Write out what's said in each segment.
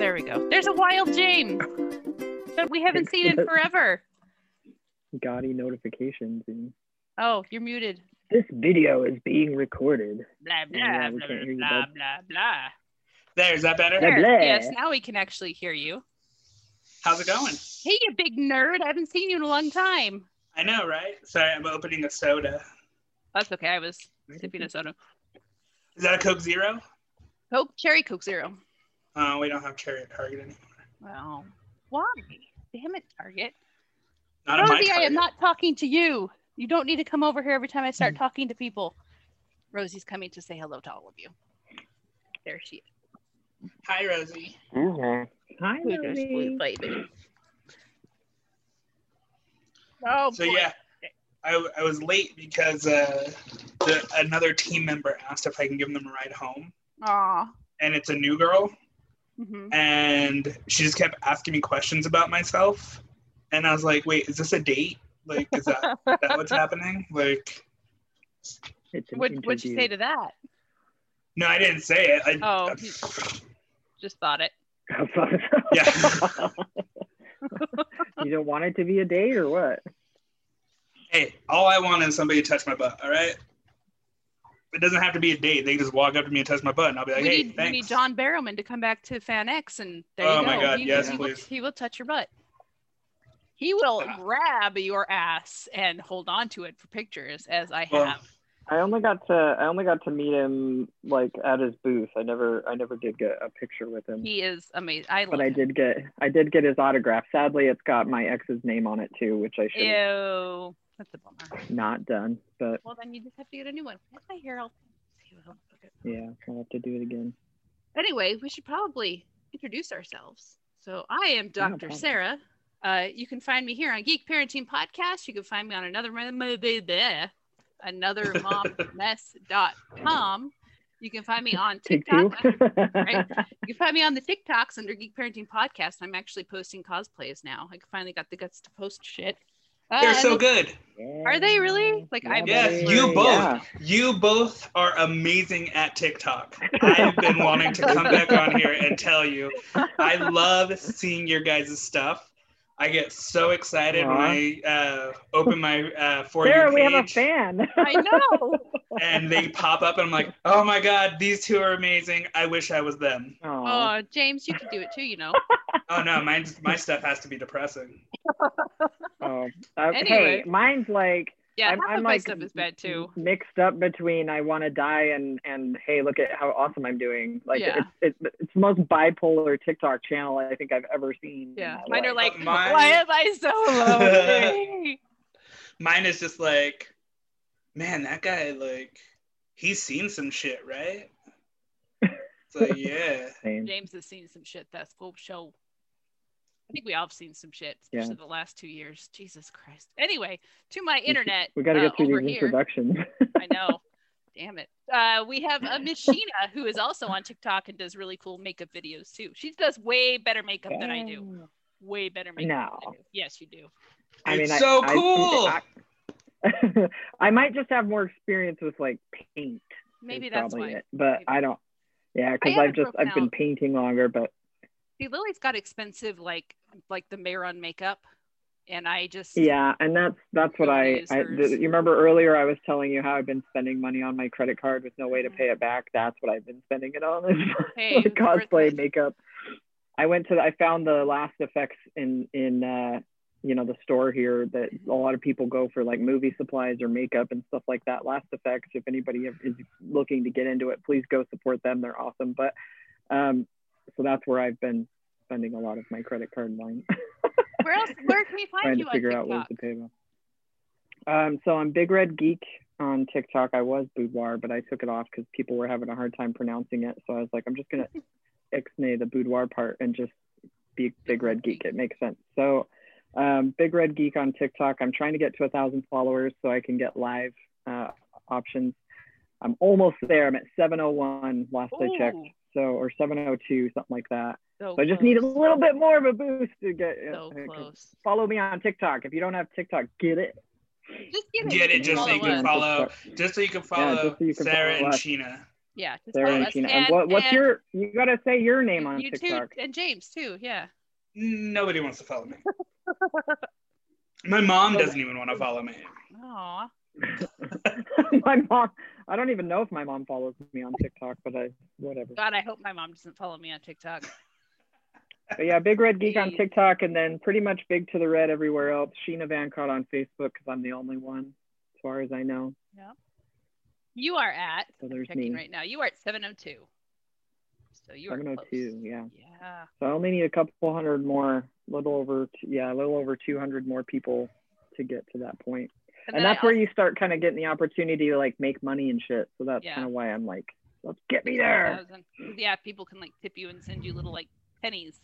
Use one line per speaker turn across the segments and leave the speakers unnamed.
There we go. There's a wild James that we haven't seen in forever.
Gaudy notifications. And
Oh, you're muted.
this video is being recorded.
Blah blah uh,
Yeah, we
blah
can't hear you,
blah blah blah.
There, is that better?
Blah, blah.
Yes, now we can actually hear you.
How's it going?
Hey, you big nerd! I haven't seen you in a long time.
I know, right? Sorry, I'm opening a soda.
That's okay. I was sipping a soda.
Is that a Coke Zero?
Coke, cherry Coke Zero.
Uh, we don't have cherry at Target anymore.
Well, why? Damn it, Target.
Not in my
Rosie, I am not talking to you. You don't need to come over here every time I start talking to people. Rosie's coming to say hello to all of you. There she is.
Hi, Rosie.
Hi,
Look at this blue baby. Oh,
So
boy.
yeah, I, I was late because uh, the, another team member asked if I can give them a ride home,
Aw.
and it's a new girl,
Mhm.
and she just kept asking me questions about myself, and I was like, wait, is this a date? Like, is that, that what's happening? Like,
What, what'd you say to that?
no, I didn't say it. I,
Oh, Just thought it.
Yeah.
you don't want it to be a date or what?
hey, all I want is somebody to touch my butt. All right. It doesn't have to be a date. They just walk up to me and touch my butt, and I'll be like,
we,
"Hey,
need, we need John Barrowman to come back to Fan X, and there
Oh
you go.
my God,
he,
yes,
he will,
please.
he will touch your butt. He will
Ah.
grab your ass and hold on to it for pictures, as I
Well,
have.
I only got to I only got to meet him like at his booth. I never I never did get a picture with him.
He is amazing. I love
but I
him.
did get I did get his autograph. Sadly, it's got my ex's name on it too, which I should have
Ew. That's a bummer.
not done. But
Well, then you just have to get a new one. If I hear, I'll see what else.
Yeah, I'll have to do it again.
Anyway, we should probably introduce ourselves. So I am Dr.
problem.
Sarah. Uh, you can find me here on Geek Parenting Podcast. You can find me on another another mommess.com. You can find me on. TikTok. right? You can find me on the TikToks under Geek Parenting Podcast. I'm actually posting cosplays now. I finally got the guts to post shit. Uh,
They're so
look-
good.
Are they really? Like,
Yeah,
I'm
Yes,
buddy.
you both.
Yeah.
You both are amazing at TikTok. I've been wanting to come back on here and tell you, I love seeing your guys' stuff. I get so excited when I uh, open my uh, for
Sarah,
you
we have a fan.
I know.
and they pop up, and I'm like, oh my god, these two are amazing. I wish I was them.
Aw.
Oh, James, you could do it too, you know.
Oh no, mine, my stuff has to be depressing.
Oh, uh,
Anyway.
hey, mine's like
Yeah,
I'm,
half
I'm
of my
like
stuff is bad too.
mixed up between I want to die and and hey, look at how awesome I'm doing. Like
Yeah.
it's, it's it's the most bipolar TikTok channel I think I've ever seen.
Yeah,
my
mine are like,
Mine-
why am I so lonely?
Mine is just like, man, that guy like, he's seen some shit, right? It's like, yeah.
Same.
James has seen some shit. That's full show. I think we all have seen some shit,
Yeah.
especially the last two years. Jesus Christ. Anyway, to my internet.
We got to
uh,
get through
over
these introductions.
I know. Damn it. Uh, we have a Miss Sheena who is also on TikTok and does really cool makeup videos too. She does way better makeup than I do. Way better makeup.
No.
Than I do. Yes, you do.
I mean,
It's
I-
so
I-
cool.
I, I might just have more experience with like paint.
Maybe that's why.
it. But
Maybe.
I don't. Yeah, because I've just I've been
out.
painting longer, but
See, Lily's got expensive like like the Mehron makeup, and I just
yeah, and that's that's what I, I the, you remember earlier I was telling you how I've been spending money on my credit card with no way to
Mhm.
pay it back. That's what I've been spending it on. is
Hey,
like cosplay makeup. I went to the, I found the Last Effects in in uh you know the store here that a lot of people go for like movie supplies or makeup and stuff like that. Last Effects, if anybody is looking to get into it, please go support them. They're awesome. But um, so that's where I've been spending a lot of my credit card line.
Where else? Where can we find
trying
you
to
on
figure out ways
TikTok?
to pay them. Um, so I'm Big Red Geek on TikTok. I was Boudoir, but I took it off because people were having a hard time pronouncing it. So I was like, I'm just gonna ixnay the boudoir part and just Big, Big Red Geek. It makes sense. So, um, Big Red Geek on TikTok. I'm trying to get to a thousand followers so I can get live uh, options. I'm almost there. I'm at 701 last I checked.
Ooh.
So, or 702, something like that.
So,
So I just need a little bit more of a boost to get.
So
uh,
close.
Follow me on TikTok. If you don't have TikTok, get it.
Just get it.
Get it just so you
Follow
can follow, just so you can follow
just so you can
Sarah
follow
and
us.
Sheena.
Yeah. Just
Sarah
follow
and
us.
Sheena. And what, what's
and
your? You gotta say your name on
you
TikTok.
too, and James too. Yeah.
Nobody wants to follow me. My mom doesn't even want to follow me.
Aw.
my mom. I don't even know if my mom follows me on TikTok, but I whatever.
God, I hope my mom doesn't follow me on TikTok.
But yeah, Big Red Geek on TikTok, and then pretty much Big to the Red everywhere else. Sheena Vancott on Facebook because I'm the only one, as far as I know. Yeah.
You are at.
So there's
checking
me.
right now. You are at 702. So you are
702,
close.
yeah.
Yeah.
So I only need a couple hundred more, little over, yeah, a little over 200 more people to get to that point. And,
I
that's where you start kind of getting the opportunity to like make money and shit. So that's
Yeah.
kind of why I'm like, let's get me there.
1,000. Yeah, people can like tip you and send you little like pennies.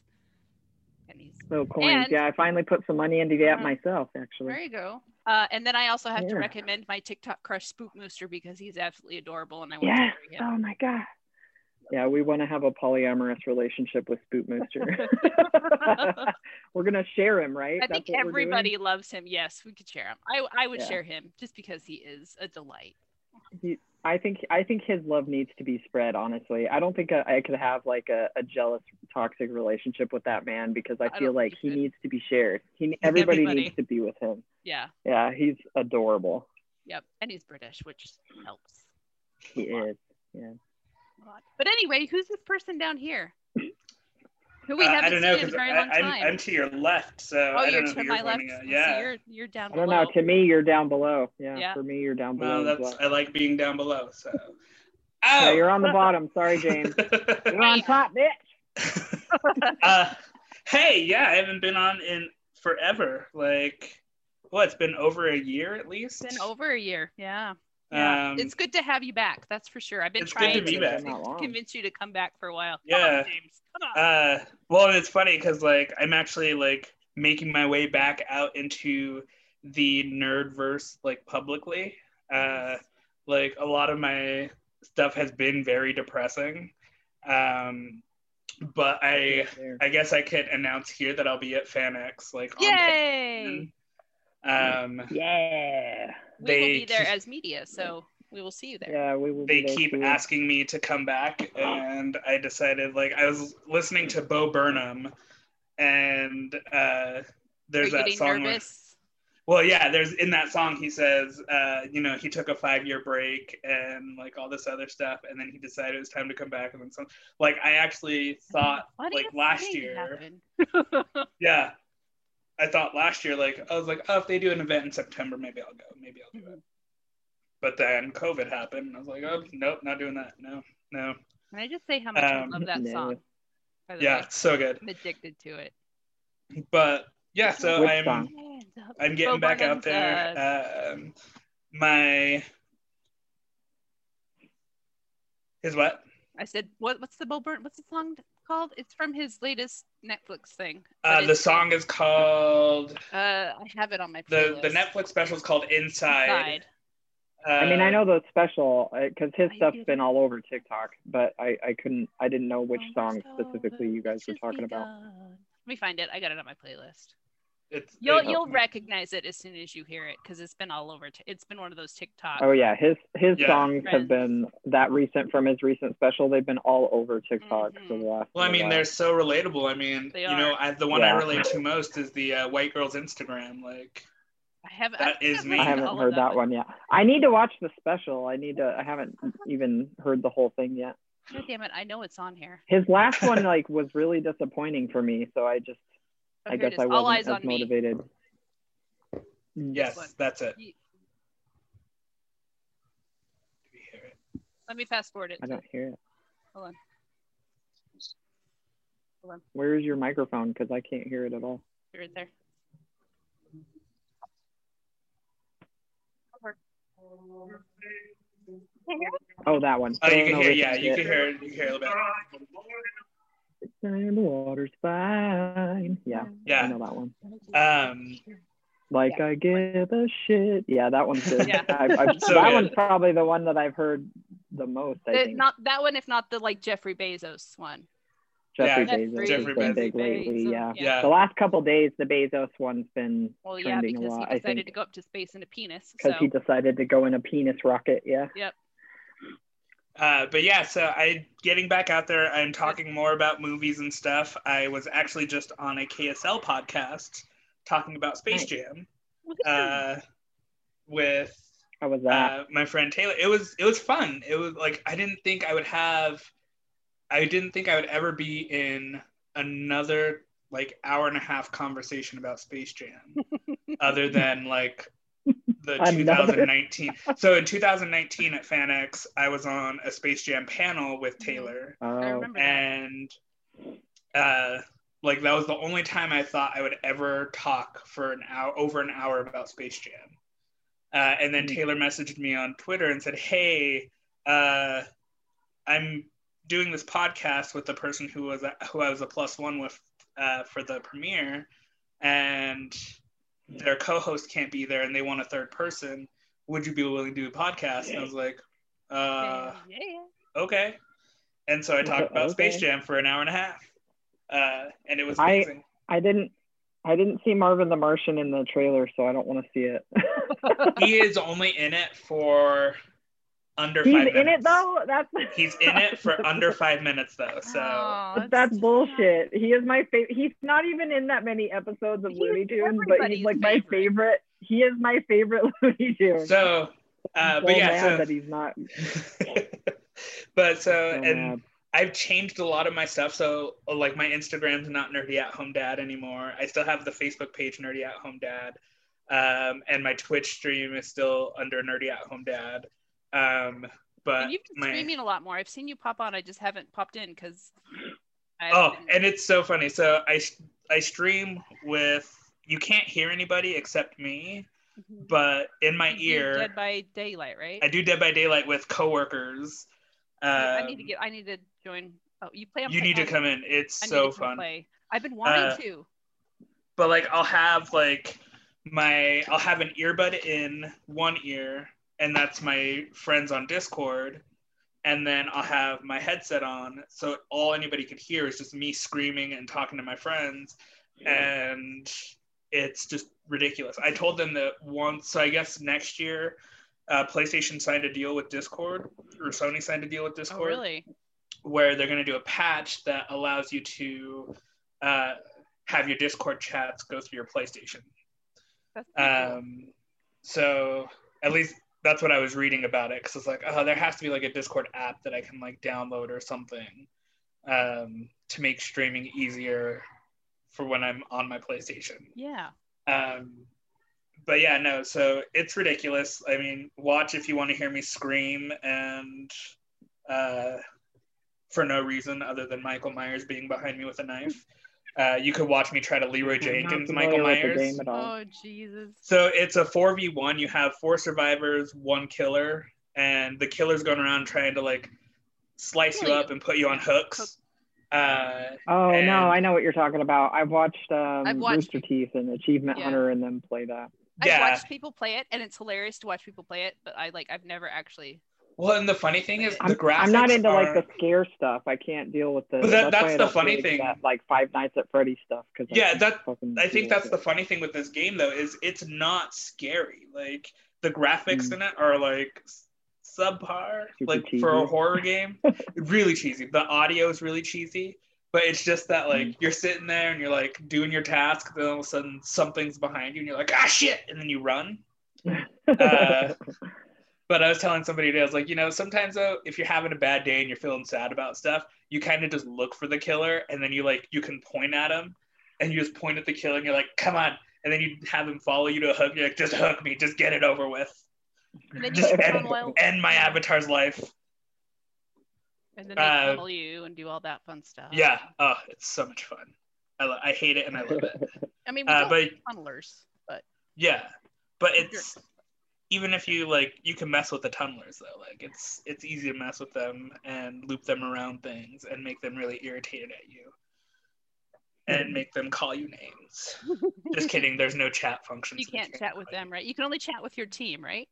Pennies.
Little coins.
And-
yeah, I finally put some money into that
Mhm.
myself, actually.
There you go. Uh, and then I also have to recommend my TikTok crush Spook Mooster because he's absolutely adorable and I want
Yes.
to marry him.
Oh my god. Yeah, we want to have a polyamorous relationship with Spoot Mooster. we're gonna share him, right?
I
That's
think
what we're doing?
everybody loves him. Yes, we could share him. I I would
Yeah.
share him just because he is a delight.
He, I think I think his love needs to be spread. Honestly, I don't think I, I could have like a, a jealous, toxic relationship with that man because I
I
feel like he
could.
needs to be shared. He everybody,
Everybody.
needs to be with him.
Yeah.
Yeah, he's adorable.
Yep. And he's British, which helps.
He is. Yeah.
A lot. But anyway, who's this person down here? Who we
Uh,
haven't
I don't know,
seen in a very I, long time.
I'm,
time.
I'm to your left, so
oh,
I
you're
don't know
to my
you're
left.
pointing.
So
Yeah.
you're you're down
I don't
below.
know. To me, you're down below. Yeah.
Yeah.
For me, you're down below. as
that's
well.
I like being down below. So.
Yeah,
Oh.
you're on the bottom. Sorry, James. You're on top, bitch.
uh, hey, yeah, I haven't been on in forever. Like, what? It's been over a year at least.
It's been over a year. Yeah. Yeah.
Um,
it's good to have you back. That's for sure. I've been trying
to be
to,
back.
Convince you to come back for a while. Come
Yeah.
on, James. Come on.
Uh, well, it's funny because like I'm actually like making my way back out into the nerdverse like publicly. Uh, like a lot of my stuff has been very depressing. Um, but I I guess I could announce here that I'll be at FanX like on
Yay!
um
Yeah.
We will be there as media, so we will see you there.
Yeah, we will.
they
be
keep
too.
asking me to come back and i decided like i was listening to bo burnham and uh there's
you
that song where-
nervous?
well yeah there's in that song he says uh you know he took a five year break and like all this other stuff and then he decided it was time to come back and then some like i actually thought like last year yeah i thought last year like i was like oh if they do an event in september maybe i'll go maybe i'll do it but then covid happened and i was like oh nope not doing that no no
Can I just say how much I
Um,
love that
no.
song? The
yeah
way,
it's so good
I'm addicted to it.
but yeah so
Which
i'm
song?
I'm getting back out there um my his what
I said, what? What's the Bo Burn? What's the song called? It's from his latest Netflix thing.
uh the song is called
Uh, I have it on my
the
playlist.
the netflix special is called inside
Side.
uh,
I mean, I know the special because his
I
stuff's
did
been all over TikTok, but I, I couldn't, I didn't know which song specifically you guys were talking about.
Let me find it. I got it on my playlist.
It's
You'll
it-
you'll recognize it as soon as you hear it because it's been all over. T- it's been one of those TikTok.
Oh yeah, his his
Yeah.
songs
Friends.
have been that recent from his recent special. They've been all over TikTok
Mhm.
for the last.
well i mean they're so relatable i mean
They
you know. I, the one i relate to most is the uh, white girl's instagram like
I have.
That
I
is
I've
me.
I
listened to
haven't heard that
one.
one yet. I need to watch the special. I need to. I haven't even heard the whole thing yet.
God damn it! I know it's on here.
His last one like was really disappointing for me, so I just
Oh,
I guess. I wasn't
eyes
as
on me.
motivated. Mm.
yes that's it
Ye-
Did we hear it?
Let me fast forward it.
I don't hear it.
Hold on. Hold on.
Where is your microphone? Because I can't hear it at all.
You're right there.
Oh, that one.
oh you can hear
this
yeah you can hear it. you can hear a little bit
and the water's fine. Yeah,
yeah, I
know that one.
Um,
Like I give a shit. Yeah, that one's good.
Yeah.
I, I,
So
that
good.
one's probably the one that I've heard the most. I
Uh,
think
not that one, if not the like Jeffrey Bezos one.
Jeffrey
Yeah,
Bezos
Jeffrey
has been
Bezos.
big lately.
Bezos,
Yeah.
yeah.
the last couple days, the Bezos one's been
Well, yeah,
trending a
because
lot.
he
I
decided
think
to go up to space in a penis.
because
So
he decided to go in a penis rocket. Yeah.
Uh, but yeah, so I getting back out there. I'm talking more about movies and stuff. I was actually just on a KSL podcast talking about Space. Jam uh, with
How was that?
uh, my friend Taylor. It was it was fun. It was like I didn't think I would have. I didn't think I would ever be in another like hour and a half conversation about Space Jam, other than like the 2019. So in 2019 at FanX, I was on a Space Jam panel with Taylor,
oh,
and uh, like that was the only time I thought I would ever talk for an hour, over an hour about Space Jam. Uh, and then
Hmm.
Taylor messaged me on Twitter and said, "Hey, uh, I'm doing this podcast with the person who was who I was a plus one with uh, for the premiere, and their co-host can't be there, and they want a third person. Would you be willing to do a podcast?" And I was like, uh,
yeah, yeah.
okay. And so I talked about Space Jam for an hour and a half, uh, and it was
I-
amazing.
I didn't. I didn't see Marvin the Martian in the trailer, so I don't want to see it.
he is only in it for under
He's
five
in
minutes.
it though. That's
He's in it for under five minutes though. So
Aw,
That's bullshit. He is my favorite. He's not even in that many episodes of
He's
Looney Tunes, but he's like my
favorite.
favorite. He is my favorite Looney Tunes.
so, uh,
I'm
but
so
yeah, so
that he's not.
but so
So
and
mad.
I've changed a lot of my stuff. So like my Instagram's not Nerdy at Home Dad anymore. I still have the Facebook page Nerdy at Home Dad, um, and my Twitch stream is still under Nerdy at Home Dad. Um, but
And you've been
my,
streaming a lot more. I've seen you pop on. I just haven't popped in because.
Oh, and it's so funny. So I I stream with you can't hear anybody except me, but in my ear
Dead by Daylight, right?
I do Dead by Daylight with coworkers. Um,
I need to get. I need to join. Oh, you play. on
you need to come in. It's
I need
so
to
fun.
Play. I've been wanting
Uh,
to.
But like I'll have like my I'll have an earbud in one ear, and that's my friends on Discord. And then I'll have my headset on, so all anybody could hear is just me screaming and talking to my friends, and it's just ridiculous. I told them that once, so I guess next year, uh, PlayStation signed a deal with Discord, or Sony signed a deal with
Oh,
Discord,
really?
where they're going to do a patch that allows you to uh, have your Discord chats go through your PlayStation.
That's pretty cool.
Um, so at least that's what I was reading about it because it's like, oh, there has to be like a Discord app that I can like download or something um, to make streaming easier for when I'm on my PlayStation.
yeah.
Um, but yeah, no, so it's ridiculous. I mean, watch if you want to hear me scream and uh, for no reason other than Michael Myers being behind me with a knife. Uh, you could watch me try to Leroy Jenkins Michael Myers.
game at all.
Oh Jesus.
So it's a 4v1. You have four survivors, one killer, and the killer's going around trying to like slice you up and put you on hooks. Uh,
Oh
and-
no, I know what you're talking about. I've watched um,
I've watched-
Rooster Teeth and Achievement
Yeah.
Hunter and them play that.
I've
yeah.
watched people play it, and it's hilarious to watch people play it. But I like. I've never actually.
Well, and the funny thing is,
I'm,
the graphics
I'm not into
are,
like the scare stuff. I can't deal with the.
But that- that's
I
the funny thing.
That, like Five Nights at Freddy's stuff. Cause
Yeah,
can't
that- I think that's
with
the funny thing with this game though is it's not scary. Like the graphics
Mm.
in it are like subpar,
Super
like for a horror game. really cheesy. The audio is really cheesy, but it's just that like
Mm.
you're sitting there and you're like doing your task, then all of a sudden something's behind you and you're like ah shit, and then you run. Uh, But I was telling somebody today, I was like, you know, sometimes though, if you're having a bad day and you're feeling sad about stuff, you kind of just look for the killer and then you like you can point at him and you just point at the killer and you're like, come on. And then you have him follow you to a hook. You're like, just hook me, just get it over with.
And then you
Just end, end my avatar's life.
and then they
uh,
tunnel you and do all that fun stuff.
Yeah. Oh, it's so much fun. I, lo- I hate it and I love it.
I mean, we
Uh, but
tunnelers, but
yeah, but it's even if you like, you can mess with the tunnelers though. Like it's it's easy to mess with them and loop them around things and make them really irritated at you. and make them call you names. Just kidding. There's no chat function.
You can't chat with them, right? You can only chat with your team, right?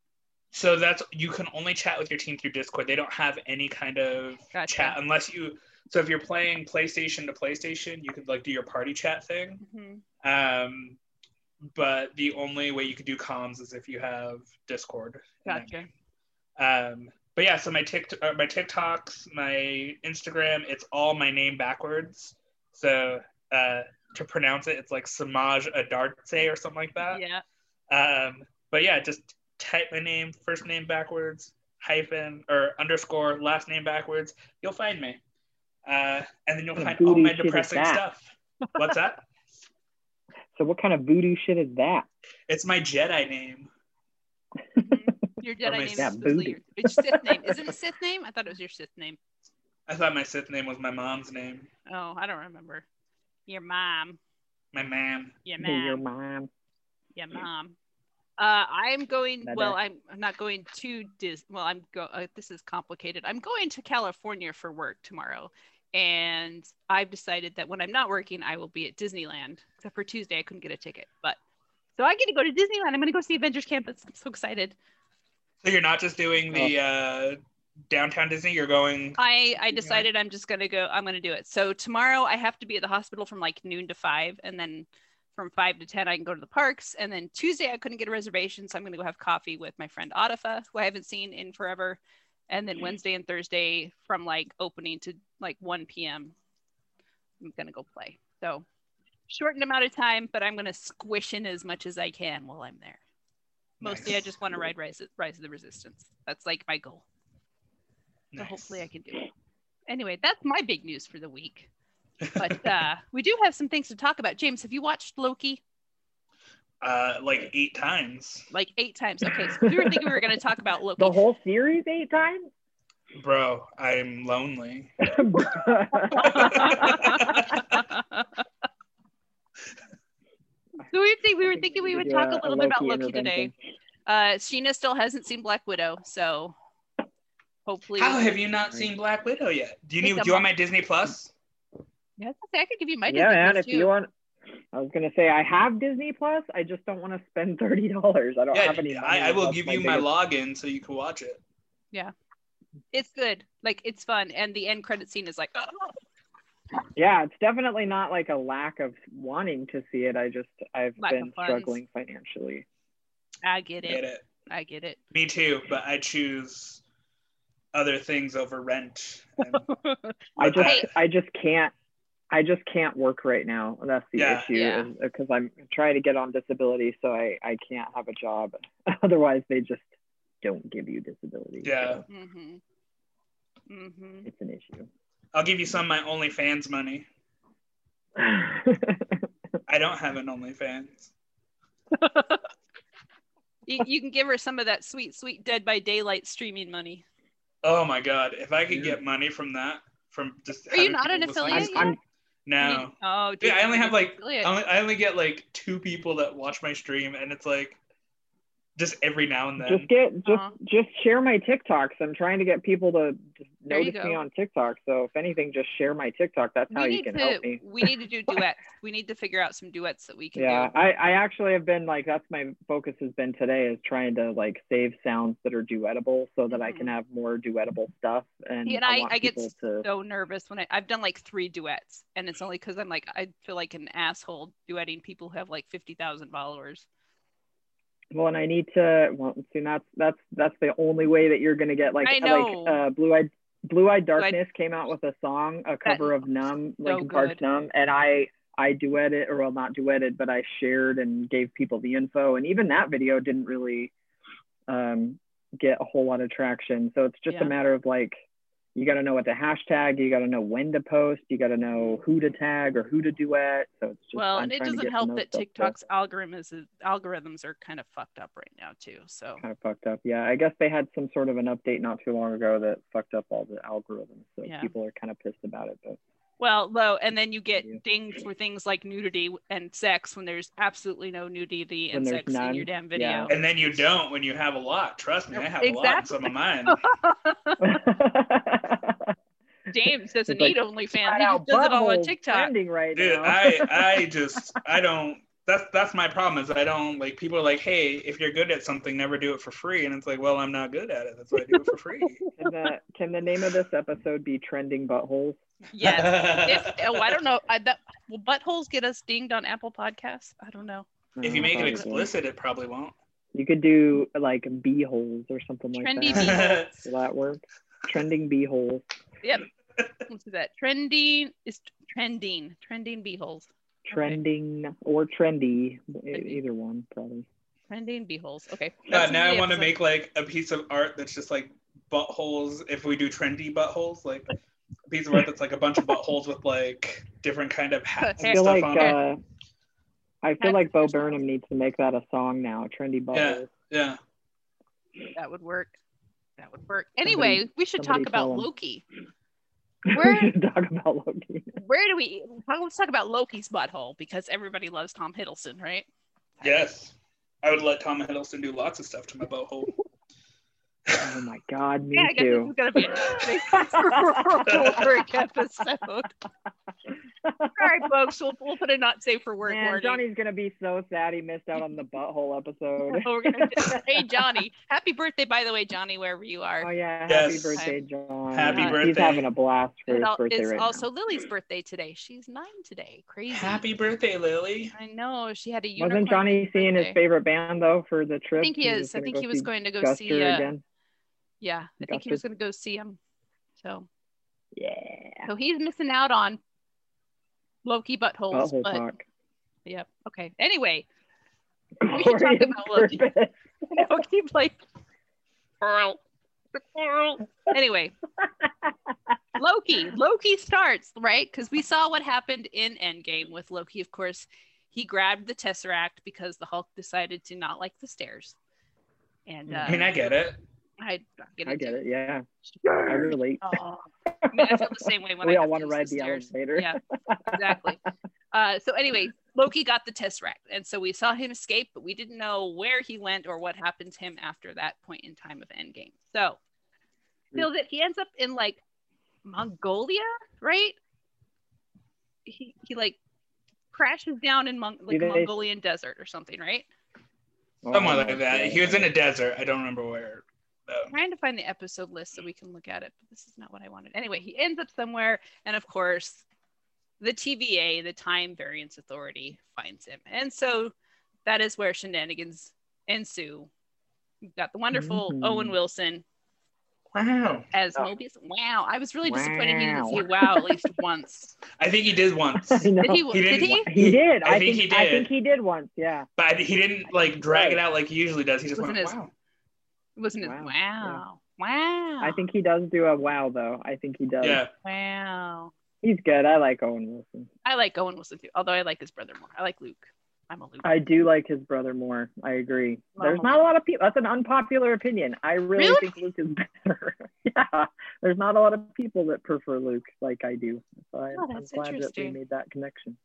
So that's you can only chat with your team through Discord. They don't have any kind of
Gotcha.
chat unless you. So if you're playing PlayStation to PlayStation, you could like do your party chat thing.
Mhm.
Um, but the only way you could do comms is if you have Discord. in that
Gotcha.
Um, but yeah, so my TikTok, uh, my TikToks, my Instagram, it's all my name backwards. So uh, to pronounce it, it's like Samaj Adartse or something like that.
Yeah.
Um, but yeah, just type my name, first name backwards, hyphen or underscore, last name backwards. You'll find me. Uh, and then you'll find all my depressing stuff. What's that?
So what kind of voodoo shit is that?
It's my Jedi name.
Your Jedi name is
Yeah,
supposedly
booty.
your, it's Sith name. Is it a Sith name? I thought it was your Sith name.
I thought my Sith name was my mom's name.
Oh, I don't remember. Your mom.
My man.
Your
Your
mom.
mom.
Your mom. Uh, I'm going.
Mother.
Well, I'm, I'm not going to Dis. Well, I'm go. Uh, this is complicated. I'm going to California for work tomorrow, and I've decided that when I'm not working, I will be at Disneyland. Except for Tuesday, I couldn't get a ticket, but so I get to go to Disneyland. I'm going to go see Avengers Campus. I'm so excited.
So you're not just doing the uh, downtown Disney. You're going.
I I decided I'm just gonna go. I'm gonna do it. So tomorrow I have to be at the hospital from like noon to five, and then from five to ten I can go to the parks. And then Tuesday I couldn't get a reservation, so I'm gonna go have coffee with my friend Atifa, who I haven't seen in forever. And then Wednesday and Thursday from like opening to like 1 p.m. I'm gonna go play. So shortened amount of time, but I'm gonna squish in as much as I can while I'm there. Mostly I just want to ride Rise, Rise of the Resistance. That's like my goal. So
Nice.
hopefully I can do it. Anyway, that's my big news for the week. But uh, we do have some things to talk about. James, have you watched Loki
Uh, like eight times,
like eight times? Okay, so we were thinking we were going to talk about Loki.
The whole series eight times?
bro. I'm lonely.
so we think we were thinking we would talk a
Yeah,
little bit about
Loki
Loki today. Uh, Sheena still hasn't seen Black Widow, so hopefully.
How have you not seen Black Widow yet? Do you need? Do you want my Disney Plus?
Yeah, I was I could give you my
yeah,
Disney
man.
Plus,
If
too.
you want, I was gonna say I have Disney Plus. I just don't want to spend thirty dollars. I don't
Yeah,
have any. money.
I, I will give
my
you my login so you can watch it.
Yeah, it's good. Like it's fun, and the end credit scene is like.
Yeah, it's definitely not like a lack of wanting to see it. I just I've
Lack
been struggling financially.
I get
Get
it.
it?
I get it.
Me too, but I choose other things over rent. And
I just
Hey.
I just can't I just can't work right now. That's the
Yeah.
issue
Yeah.
because I'm trying to get on disability, so I I can't have a job. Otherwise, they just don't give you disability.
Yeah.
so
Mhm. Mhm.
it's an issue.
I'll give you some of my OnlyFans money. I don't have an OnlyFans.
You, you can give her some of that sweet, sweet Dead by Daylight streaming money.
Oh my god! If I could get money from that, from just
Are you not an affiliate
I'm,
yet?
I'm
No.
Oh, dude,
Dude, I only have like. I only, I only get like two people that watch my stream, and it's like just every now and then.
just get just
Uh-huh.
just share my TikToks. I'm trying to get people to just notice me on TikTok. So if anything, just share my TikTok. That's how
we
you
need
can
to
help me.
we need to do duets. We need to figure out some duets that we can
Yeah,
do.
I, I actually have been like that's my focus has been today is trying to like save sounds that are duettable so that I can have more duettable stuff and,
See, and I-
want
I get
to
So nervous when I, I've done like three duets, and it's only because I'm like I feel like an asshole duetting people who have like fifty thousand followers.
Well and I need to well see that's that's that's the only way that you're gonna get like
know.
like uh blue eyed blue eyed darkness came out with a song a cover of numb
so
Linkin Park's numb and I I duetted or well not duetted but I shared and gave people the info and even that video didn't really um get a whole lot of traction so it's just
Yeah.
a matter of like you got to know what to hashtag you got to know when to post you got to know who to tag or who to duet so it's just
well,
I'm
and it doesn't help
know
that
stuff, so
TikTok's algorithms algorithms are kind of fucked up right now too. So
kind of fucked up yeah I guess they had some sort of an update not too long ago that fucked up all the algorithms so
Yeah.
people are kind of pissed about it but
well, though, and then you get
Yeah.
dinged for things like nudity and sex when there's absolutely no nudity and
there's
sex in your damn video.
yeah.
and then you don't when you have a lot. Trust me, I have a lot in
Exactly.
some of mine.
James doesn't
It's like,
need OnlyFans. He just does it all on TikTok.
right
Dude. I I just I don't. That's that's my problem is I don't like people are like, hey, if you're good at something, never do it for free, and it's like, well, I'm not good at it. That's why I do it for free.
Can the, can the name of this episode be trending buttholes?
Yes. If, oh, I don't know. I, that, will buttholes get us dinged on Apple Podcasts? I don't know.
if you make it
mm,
explicit, it probably won't.
You could do like bee holes or something like
Trendy
that.
bee
Will that work? Trending bee holes.
Yep. Let's that. Trending is trending. Trending beeholes.
Trending or trendy.
Trendy.
Either one, probably.
Trending beeholes. Okay.
God, now I want to make like a piece of art that's just like buttholes. If we do trendy buttholes, like a piece of art that's like a bunch of buttholes with like different kind of hats
I
and
feel
stuff
like
on it.
uh, I feel like Bo Burnham needs to make that a song now. Trendy buttholes.
Yeah. Yeah.
That would work. That would work. Anyway, we should talk
somebody
about
tell 'em.
Loki.
we
Where-
should talk about Loki.
Where do we? Let's talk about Loki's butthole because everybody loves Tom Hiddleston, right?
Yes. I would let Tom Hiddleston do lots of stuff to my butthole.
Oh my God, me
yeah, I guess this
too.
is gonna be a work episode. All right, folks, we'll, we'll put a not safe for work
Man,
warning.
Johnny's gonna be so sad he missed out on the butthole episode.
Oh, we're gonna hey Johnny, happy birthday by the way, Johnny, wherever you are.
Oh yeah,
Yes.
happy birthday, John.
Happy
He's
birthday.
He's having a blast for his birthday
it's
right
also
now.
Lily's birthday today. She's nine today. Crazy.
Happy birthday, Lily.
I know she had a unicorn.
Wasn't Johnny seeing his favorite band though for the trip?
I
trip?
think he
was
is. I think he was going to go
Guster
see. Uh,
again.
yeah, I think he was going to go see him. So,
Yeah.
so he's missing out on Loki buttholes.
Butthole
but
talk.
yep. Okay. Anyway, should talk about Loki.
purpose.
Loki like Pearl. Anyway, Loki. Loki starts right because we saw what happened in Endgame with Loki. Of course, he grabbed the Tesseract because the Hulk decided to not like the stairs. And uh,
I mean, I get it.
I, I get it.
I get
too.
it. Yeah, I relate.
Oh, I, mean, I feel the same way when
we
I
all want to ride the
stairs.
elevator.
Yeah, exactly. Uh, so anyway, Loki got the Tesseract, and so we saw him escape, but we didn't know where he went or what happened to him after that point in time of Endgame. So, feel that he ends up in like Mongolia, right? He he like crashes down in Mon- like Mongolian desert or something, right?
Somewhere
Oh,
like that. He was in a desert. I don't remember where. Though.
trying to find the episode list so we can look at it, but this is not what I wanted. Anyway, he ends up somewhere, and of course, the TVA, the Time Variance Authority, finds him, and so that is where shenanigans ensue. You've got the wonderful
Mhm.
Owen Wilson
Wow.
as
Oh.
Mobius. Wow, I was really disappointed he didn't
Wow.
say wow at least once.
I think he did once,
I.
Did he?
He
did
didn't-
he?
He did.
I
I,
think
think,
he
I
did.
think he did once. Yeah.
but he didn't like drag it out like he usually does. He just
Wasn't
went,
as-
wow.
Wasn't it?
Wow.
Wow. Wow.
I think he does do a wow though. I think he does.
Yeah.
Wow.
He's good. I like Owen Wilson.
I like Owen Wilson too, although I like his brother more. I like Luke. I'm a Luke.
I do like his brother more. I agree. There's not a lot of people. That's an unpopular opinion. I really,
Really?
think Luke is better. yeah. There's not a lot of people that prefer Luke like I do. So I,
Oh,
I'm
that's
glad that we made that connection.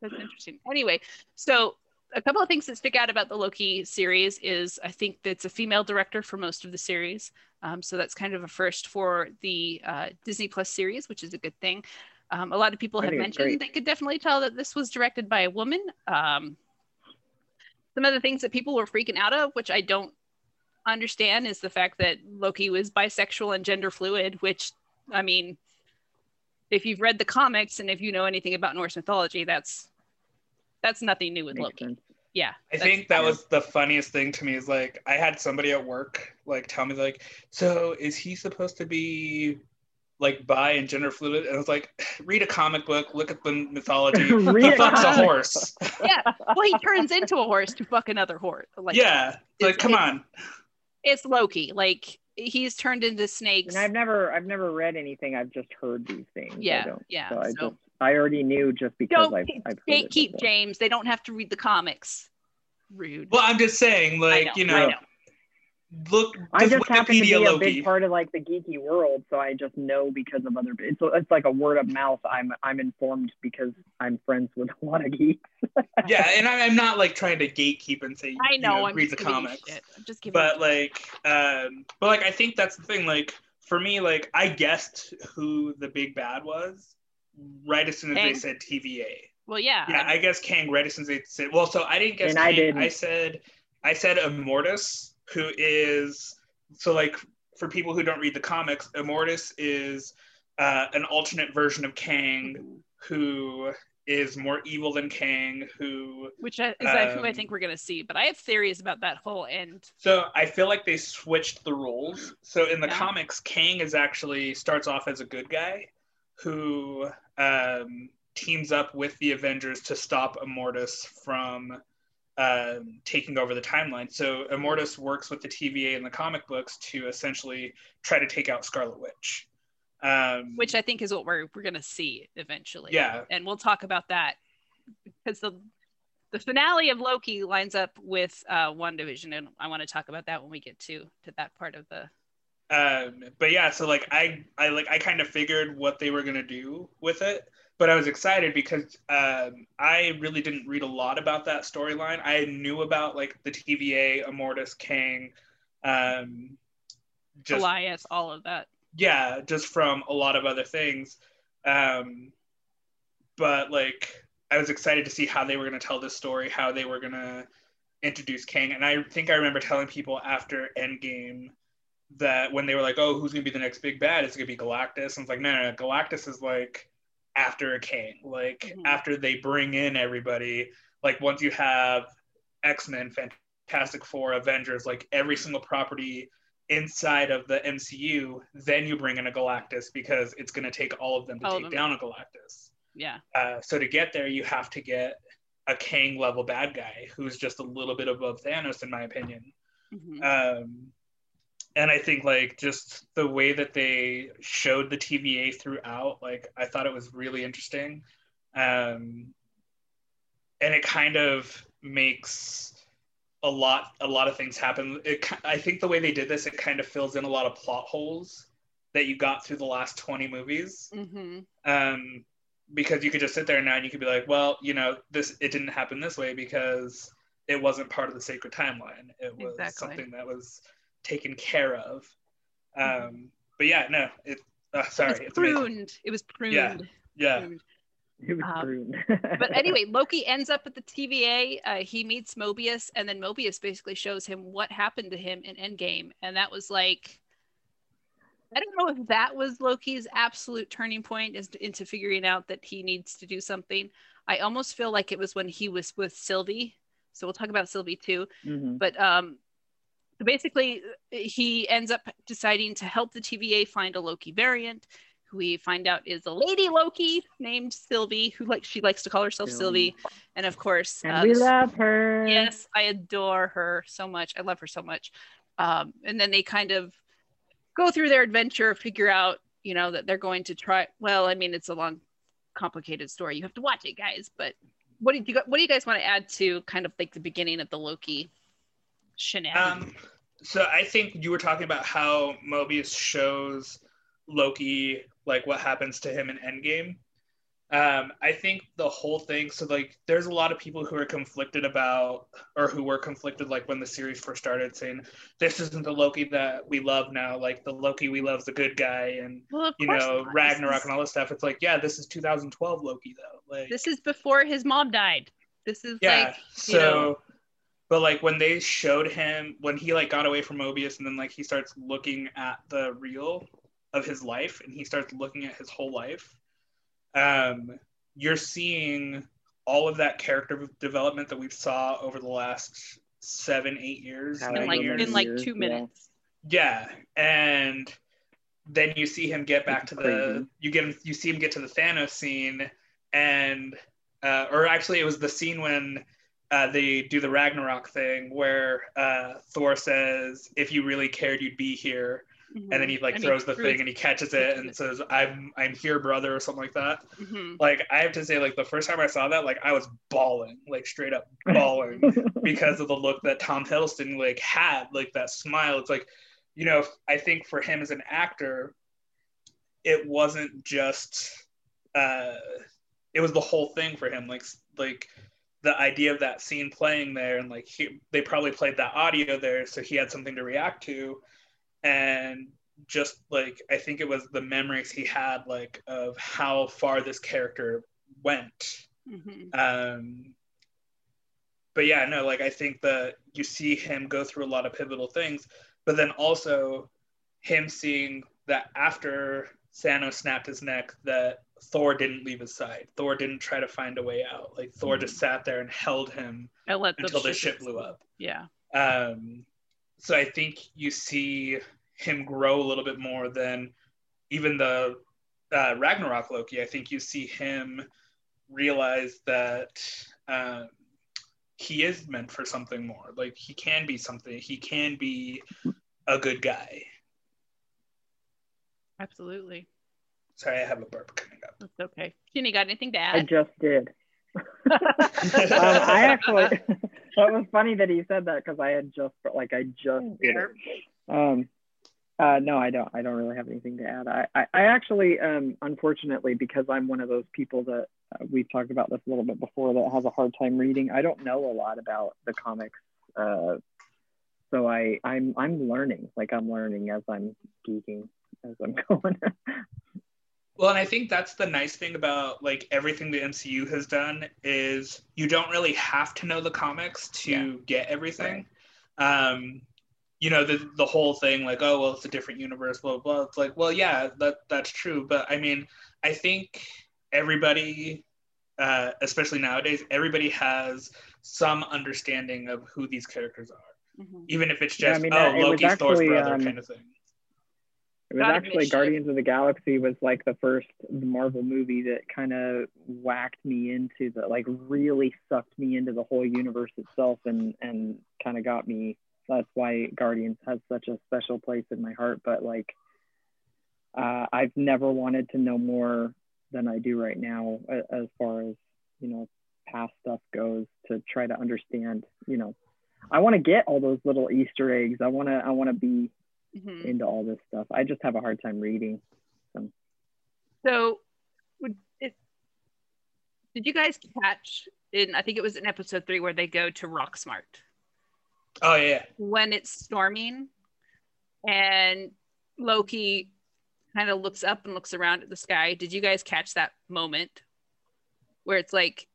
That's interesting. Anyway, so a couple of things that stick out about the Loki series is I think that it's a female director for most of the series. Um, so that's kind of a first for the uh, Disney Plus series, which is a good thing. Um, a lot of people have mentioned they could definitely tell that this was directed by a woman. Um, some of the things that people were freaking out of, which I don't understand, is the fact that Loki was bisexual and gender fluid, which, I mean, if you've read the comics and if you know anything about Norse mythology, that's that's nothing new with Loki.
sense.
Yeah.
I think that
yeah.
was the funniest thing to me is like I had somebody at work like tell me like, so is he supposed to be like bi and gender fluid? And I was like, read a comic book, look at the mythology.
Read
he fucks a horse.
yeah. Well, he turns into a horse to fuck another horse. Like,
yeah. Like,
it's-
come
it's-
on.
It's Loki. Like he's turned into snakes.
And I've never, I've never read anything. I've just heard these things. I
Yeah,
don't-
yeah,
So I
so-
just, I already knew just because
Don't
I've, I've heard it
gatekeep. James. They don't have to read the comics. Rude.
Well, I'm just saying,
I
like, you
I
know, look,
I just happen to be
Wikipedia
a
Loki.
big part of like the geeky world, so I just know because of other. It's it's like a word of mouth. I'm I'm informed because I'm friends with a lot of geeks.
yeah, and I, I'm not like trying to gatekeep and say,
I
you
know.
know,
I'm
read the comics.
shit. I'm just giving.
but like um but like i think that's the thing like for me, like I guessed who the big bad was right as soon as
Kang?
they said TVA.
Well, yeah.
Yeah, I guess Kang right as soon as they said. Well, so I didn't guess
And
Kang.
I
I,
didn't.
said I said Immortus, who is so like for people who don't read the comics, Immortus is uh, an alternate version of Kang who is more evil than Kang, who
which I- is like who I
Um,
think we're gonna see. But I have theories about that whole end.
So I feel like they switched the roles. So in the
Yeah.
comics, Kang is actually starts off as a good guy who um, teams up with the Avengers to stop Immortus from um, taking over the timeline. So Immortus works with the TVA in the comic books to essentially try to take out Scarlet Witch. Um,
which I think is what we're we're gonna see eventually.
yeah,
and we'll talk about that because the the finale of Loki lines up with uh, WandaVision, and I want to talk about that when we get to to that part of the.
Um, but yeah so like i i like i kind of figured what they were going to do with it but i was excited because um, i really didn't read a lot about that storyline. I knew about like the tva immortus kang um just
Elias, all of that.
yeah just from a lot of other things. Um but like i was excited to see how they were going to tell this story how they were going to introduce kang. And i think i remember telling people after endgame that when they were like oh who's going to be the next big bad it's going to be galactus and it's like no, no no galactus is like after a kang like
Mhm.
after they bring in everybody like once you have x-men fantastic four avengers like every single property inside of the MCU, then you bring in a Galactus because it's going to take all of them to
All
take
them.
down a Galactus.
Yeah,
Uh, so to get there, you have to get a Kang level bad guy who's just a little bit above Thanos, in my opinion.
Mhm.
Um, and I think like just the way that they showed the TVA throughout, like I thought it was really interesting. Um, and it kind of makes a lot a lot of things happen. It, I think the way they did this, it kind of fills in a lot of plot holes that you got through the last 20 movies.
Mhm.
Um, because you could just sit there now and you could be like, well, you know, this it didn't happen this way because it wasn't part of the sacred timeline. It was
Exactly.
something that was taken care of. Um,
Mm-hmm.
but yeah, no, it. Uh, sorry,
it was
it's amazing.
pruned. It was pruned.
Yeah. Yeah,
Pruned.
It was
Um. But anyway, Loki ends up at the TVA. Uh, he meets Mobius, and then Mobius basically shows him what happened to him in Endgame, and that was like. I don't know if that was Loki's absolute turning point is into figuring out that he needs to do something. I almost feel like it was when he was with Sylvie. So we'll talk about Sylvie too.
Mhm.
But um, so basically, he ends up deciding to help the TVA find a Loki variant, who we find out is a lady Loki named Sylvie, who like she likes to call herself Sylvie, and of course,
And
uh,
we love her.
yes, I adore her so much. I love her so much. Um, and then they kind of go through their adventure, figure out, you know, that they're going to try. Well, I mean, it's a long, complicated story. You have to watch it, guys. But what do you what do you guys want to add to kind of like the beginning of the Loki shenanigans?
Um, so I think you were talking about how Mobius shows Loki like what happens to him in Endgame. Um, I think the whole thing. So like, there's a lot of people who are conflicted about, or who were conflicted like when the series first started, saying this isn't the Loki that we love now. Like the Loki we love is the good guy, and
well,
you know
not.
Ragnarok and all this stuff. It's like, yeah, this is 2012 Loki though. Like
this is before his mom died. This is
yeah
like
so
you know-
but like when they showed him when he like got away from mobius and then like he starts looking at the reel of his life and he starts looking at his whole life um you're seeing all of that character development that we saw over the last seven eight years
How
in like
years.
in like two minutes.
Yeah, and then you see him get back
It's
to the you get him you see him get to the Thanos scene, and uh, or actually it was the scene when uh, they do the Ragnarok thing where uh, Thor says, "If you really cared, you'd be here," and then he like
And
throws the
threw
thing
it-
and he catches it and says, "I'm I'm here, brother," or something like that.
Mhm.
Like I have to say, like the first time I saw that, like I was bawling, like straight up bawling because of the look that Tom Hiddleston like had, like that smile. It's like, you know, I think for him as an actor, it wasn't just uh it was the whole thing for him. Like like the idea of that scene playing there and like he, they probably played that audio there so he had something to react to and just like I think it was the memories he had like of how far this character went.
Mhm.
Um, but yeah, no, like I think that you see him go through a lot of pivotal things, but then also him seeing that after Thanos snapped his neck, that Thor didn't leave his side. Thor didn't try to find a way out. Like Thor just sat there and held him
the
until the ship blew up.
Yeah.
Um, so I think you see him grow a little bit more than even the uh, Ragnarok Loki. I think you see him realize that um, he is meant for something more. Like he can be something. He can be a good guy.
Absolutely.
Sorry, I have a burp coming up.
That's okay. Jenny, got anything to add?
I just did. um, I actually that was funny that he said that because I had just like I just did it. Um, uh, no, I don't. I don't really have anything to add. I, I, I actually, um, unfortunately, because I'm one of those people that uh, we've talked about this a little bit before that has a hard time reading. I don't know a lot about the comics, uh, so I, I'm, I'm learning. Like I'm learning as I'm geeking as I'm going.
Well, and I think that's the nice thing about like everything the MCU has done is you don't really have to know the comics to
Yeah.
get everything. Um, you know, the the whole thing like, oh well, it's a different universe, blah blah. blah. It's like, well, yeah, that that's true, but I mean, I think everybody, uh, especially nowadays, everybody has some understanding of who these characters are,
Mhm.
even if it's
Yeah, I
just
mean,
oh,
it
Loki's Thor's brother
um,
kind of thing.
It was actually Guardians of the Galaxy was like the first Marvel movie that kind of whacked me into the like really sucked me into the whole universe itself and and kind of got me. That's why Guardians has such a special place in my heart. But like, uh, I've never wanted to know more than I do right now as far as you know past stuff goes to try to understand. You know, I want to get all those little Easter eggs. I want to I want to be
Mhm.
into all this stuff. I just have a hard time reading.
So, would it, did you guys catch in? I think it was in episode three where they go to Roxxcart
Oh yeah,
when it's storming, and Loki kind of looks up and looks around at the sky. Did you guys catch that moment where it's like,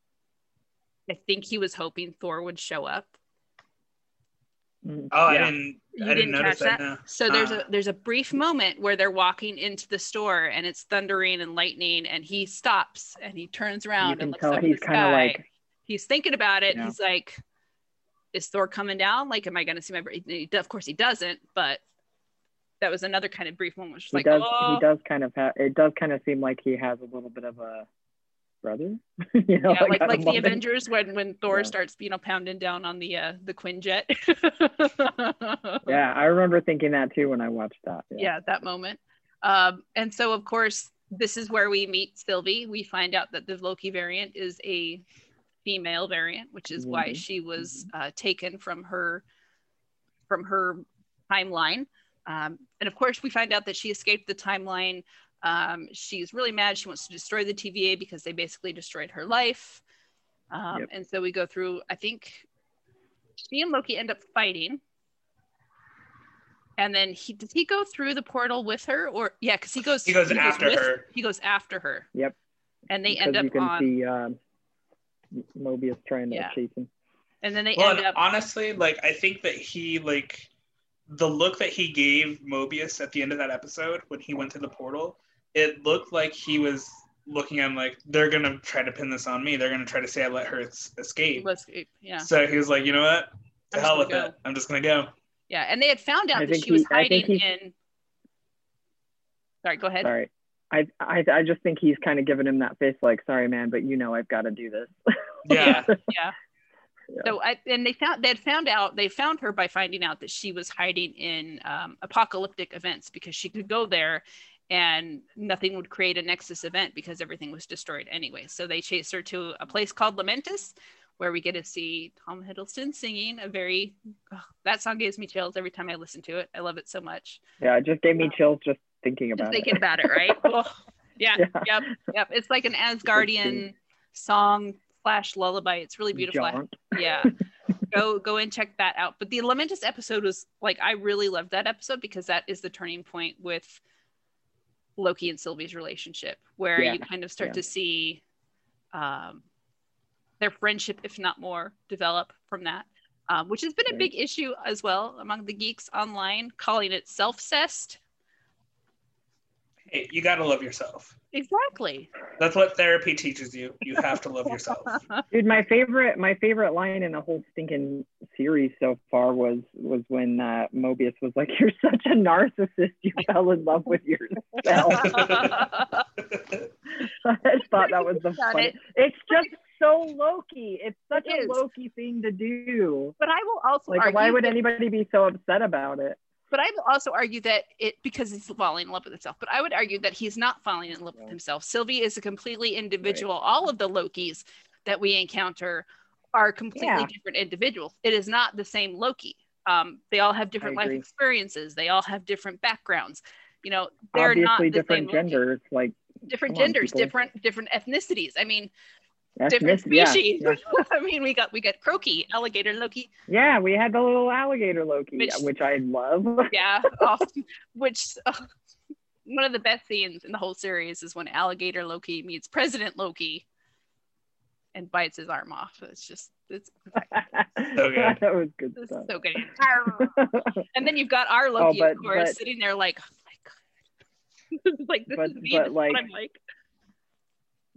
I think he was hoping Thor would show up.
Mm,
oh
yeah.
I didn't,
You
I didn't,
didn't
notice
catch
that. No.
So there's
Uh,
a there's a brief moment where they're walking into the store and it's thundering and lightning and he stops and he turns around and looks
tell
up at
he's kind of like,
he's thinking about it.
Yeah.
He's like, "Is Thor coming down? Like, am I going to see my?" br-" He, of course, he doesn't. But that was another kind of brief moment. Just
he
like,
does.
oh,
He does kind of have. It does kind of seem like he has a little bit of a brother. you know,
yeah, like
a
like the. Avengers when when Thor
Yeah.
starts, you know, pounding down on the uh the Quinjet.
Yeah, I remember thinking that too when I watched that. Yeah.
yeah, that moment. Um, and so, of course, this is where we meet Sylvie. We find out that the Loki variant is a female variant, which is why
Mhm.
she was uh, taken from her from her timeline. Um, and of course, we find out that she escaped the timeline. Um, she's really mad. She wants to destroy the TVA because they basically destroyed her life. Um,
Yep.
And so we go through. I think she and Loki end up fighting. And then he does he go through the portal with her or yeah because he goes
He goes after
with-
her.
he goes after her
Yep.
and they
because
end
you
up
can
on
see um, Mobius trying to
Yeah.
chase him.
and then they
Well,
end up
honestly, like I think that he like the look that he gave Mobius at the end of that episode when he went to the portal, it looked like he was looking at him like they're gonna try to pin this on me. They're gonna try to say I let her es- escape.
yeah
So he was like, you know what? To
I'm
hell
just
with
gonna
it. I'm just gonna go.
yeah and they had found out
I
that she was
he- I
hiding
he-
in sorry go ahead
Sorry. I, I I just think he's kind of giving him that face, like, sorry, man, but you know I've got to do this.
Yeah.
yeah
Yeah.
so I, and they found they had found out they found her by finding out that she was hiding in um, apocalyptic events because she could go there and nothing would create a nexus event because everything was destroyed anyway. So they chased her to a place called Lamentis where we get to see tom hiddleston singing a very oh, that song gives me chills every time i listen to it. I love it so much.
Yeah, it just gave me uh, chills just thinking
just
about
thinking
it.
about it right? Oh, yeah,
Yeah.
yep yep. It's like an asgardian song slash lullaby. It's really beautiful. Yeah. Go go and check that out. But the Lamentis episode was like I really loved that episode because that is the turning point with Loki and Sylvie's relationship, where
Yeah,
you kind of start
yeah.
to see um, their friendship, if not more, develop from that. Um, which has been a big issue as well among the geeks online, calling it selfcest.
Hey, you gotta love yourself.
Exactly.
That's what therapy teaches you. You have to love yourself.
Dude, my favorite my favorite line in the whole stinking series so far was was when uh, Mobius was like, "You're such a narcissist. You fell in love with yourself." I just thought that was the
Got
funny.
it.
It's just so Loki. It's such
It
a
is.
Loki thing to do.
But I will also
Like,
argue
why would
that-
anybody be so upset about it?
But I will also argue that it because he's falling in love with himself. But I would argue that he's not falling in love with himself. Sylvie is a completely individual. All of the Lokis that we encounter are completely
Yeah.
different individuals. It is not the same Loki. Um, they all have different life experiences. They all have different backgrounds. You know, they're
Obviously,
not the
different
same Loki.
genders, like
different
come on,
genders, different different ethnicities. I mean, different
ethnicity. Yeah,
species.
yeah.
I mean, we got we got Croaky, alligator Loki.
Yeah, we had the little alligator Loki,
Which-
which, I love.
Yeah, oh, which uh, one of the best scenes in the whole series is when alligator Loki meets President Loki and bites his arm off. It's just it's
So good.
that was good stuff.
so good. And then you've got our Loki,
but-
of course,
but-
sitting there like, oh my god, like this
But-
is me.
but,
this is what I'm like.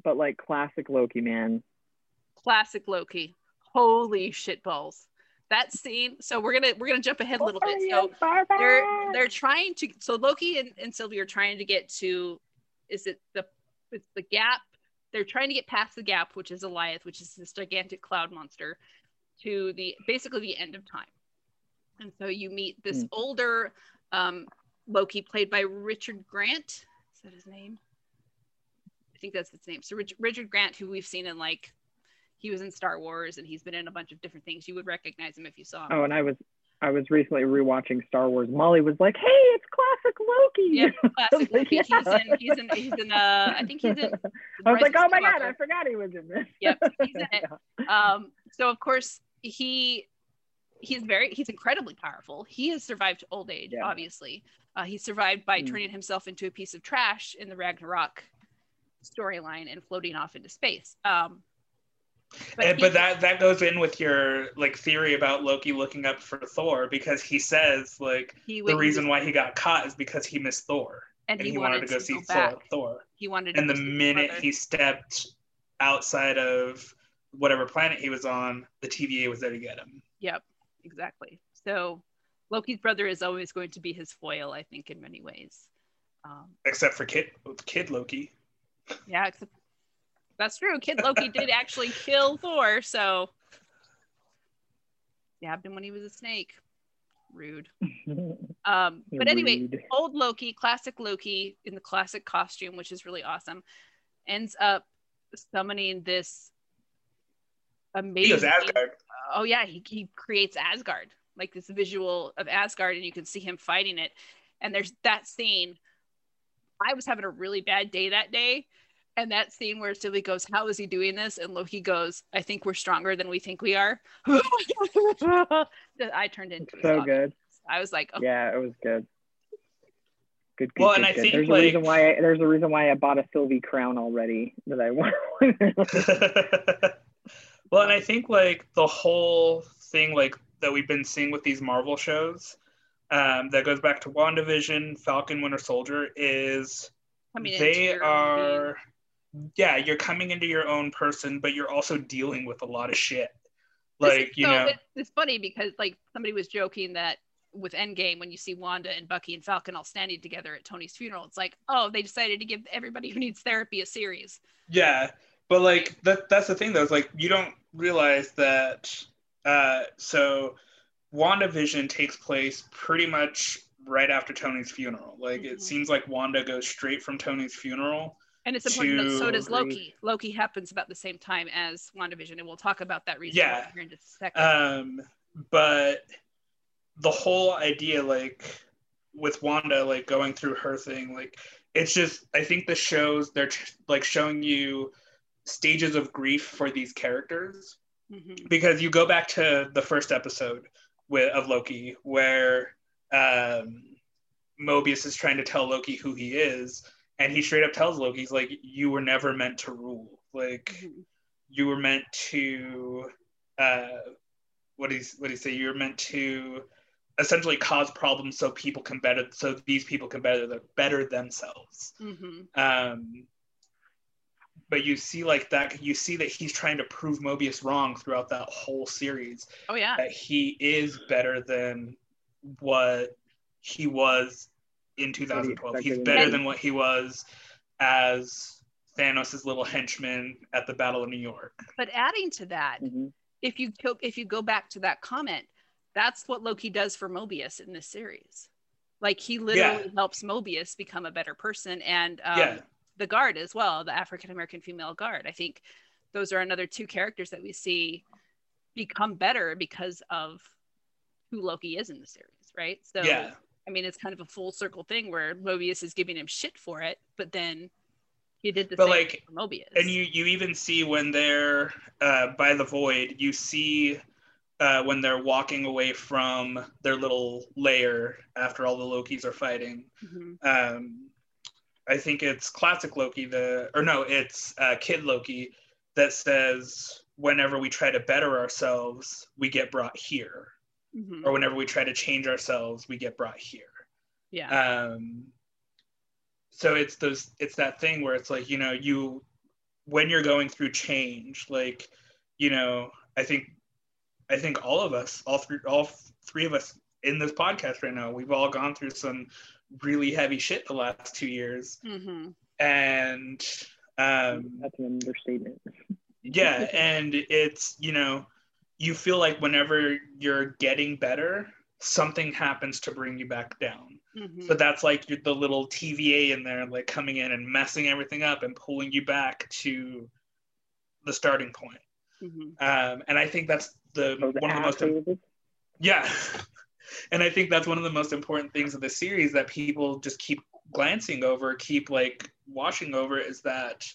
But like classic Loki, man.
Classic Loki. Holy shit balls. That scene. So we're gonna we're gonna jump ahead a little bit. So they're they're trying to so Loki and, and Sylvie are trying to get to is it the it's the gap they're trying to get past the gap which is Alioth which is this gigantic cloud monster to the basically the end of time and so you meet this
Hmm.
older um, Loki played by Richard Grant is that his name I think that's his name so Rich, Richard Grant who we've seen in like he was in Star Wars and he's been in a bunch of different things you would recognize him if you saw him
Oh, and I was I was recently rewatching Star Wars. Molly was like, "Hey, it's classic Loki."
Yeah, classic
like,
Loki. He's in. He's in. He's in. Uh, I think he's in.
I was
Rise
like, "Oh my god, I forgot he was in this."
Yep, he's in it. Um. So of course he he's very he's incredibly powerful. He has survived old age.
Yeah.
Obviously, uh, he survived by
Mm.
turning himself into a piece of trash in the Ragnarok storyline and floating off into space. Um.
But,
he-
but that that goes in with your like theory about Loki looking up for Thor because he says like
he
the reason why he got caught is because he missed Thor
and,
and
he,
he wanted to go see Thor. Thor.
He wanted. to
And the
go
minute he stepped outside of whatever planet he was on, the TVA was there to get him.
Yep, exactly. So Loki's brother is always going to be his foil, I think, in many ways. Um,
Except for Kid Kid Loki.
Yeah, except that's true. Kid Loki did actually kill Thor, so stabbed him when he was a snake. Rude. Um, but anyway,
Rude.
old Loki, classic Loki in the classic costume, which is really awesome, ends up summoning this
He
amazing.
Asgard.
oh yeah he, he creates asgard like this visual of asgard and you can see him fighting it and there's that scene i was having a really bad day that day and that scene where Sylvie goes how is he doing this and loki goes i think we're stronger than we think we are i turned into
so
zombie.
good.
i was like oh,
Yeah, it was good. Good, good,
Well,
good,
and I
good.
think,
there's
like-
a reason why I, there's a reason why I bought a Sylvie crown already that I want.
well, and I think like the whole thing like that we've been seeing with these Marvel shows, um, that goes back to WandaVision, Falcon, Winter Soldier, is
coming
they are yeah, you're coming into your own person, but you're also dealing with a lot of shit. Like, you
so
know,
it- it's funny because like somebody was joking that with Endgame, when you see Wanda and Bucky and Falcon all standing together at Tony's funeral, it's like, oh, they decided to give everybody who needs therapy a series.
Yeah, but like that that's the thing though, is like you don't realize that uh so WandaVision takes place pretty much right after Tony's funeral. Like
Mhm.
it seems like Wanda goes straight from Tony's funeral.
And it's important that so does. Loki. Loki happens about the same time as WandaVision, and we'll talk about that reason
Yeah.
here in just a second.
Um but the whole idea like with Wanda like going through her thing like it's just I think the shows they're like showing you stages of grief for these characters
Mhm.
because you go back to the first episode with of Loki where um, Mobius is trying to tell Loki who he is, and he straight up tells Loki, he's like, "You were never meant to rule. Like,
Mhm.
you were meant to, uh, what do you what do you say? You were meant to." essentially cause problems so people can better so these people can better better themselves
Mhm.
um, but you see like that you see that he's trying to prove mobius wrong throughout that whole series
Oh yeah.
that he is better than what he was in 2012 he's better than what he was as thanos' little henchman at the battle of new york
But adding to that,
Mhm.
if you go, if you go back to that comment, that's what Loki does for Mobius in this series. Like he literally
Yeah.
helps Mobius become a better person, and um,
Yeah.
The guard as well, the African American female guard. I think those are another two characters that we see become better because of who Loki is in the series, right? So
yeah
I mean, it's kind of a full circle thing where Mobius is giving him shit for it, but then he did the
But,
same
like,
for Mobius.
and you you even see when they're uh, by the void you see uh, when they're walking away from their little lair after all the lokis are fighting
Mhm.
um, i think it's classic loki the or no it's uh, kid loki that says whenever we try to better ourselves we get brought here
Mhm.
or whenever we try to change ourselves we get brought here
yeah.
um so it's those it's that thing where it's like you know you when you're going through change like you know i think i think all of us all three all three of us in this podcast right now we've all gone through some really heavy shit the last two years
hmm
and um
That's an understatement.
yeah and it's you know you feel like whenever you're getting better something happens to bring you back down
hmm
so that's like your- the little TVA in there, like coming in and messing everything up and pulling you back to the starting point.
hmm
Um, and I think that's the
Those
one of the most
assholes.
yeah, and I think that's one of the most important things of the series that people just keep glancing over, keep like washing over, is that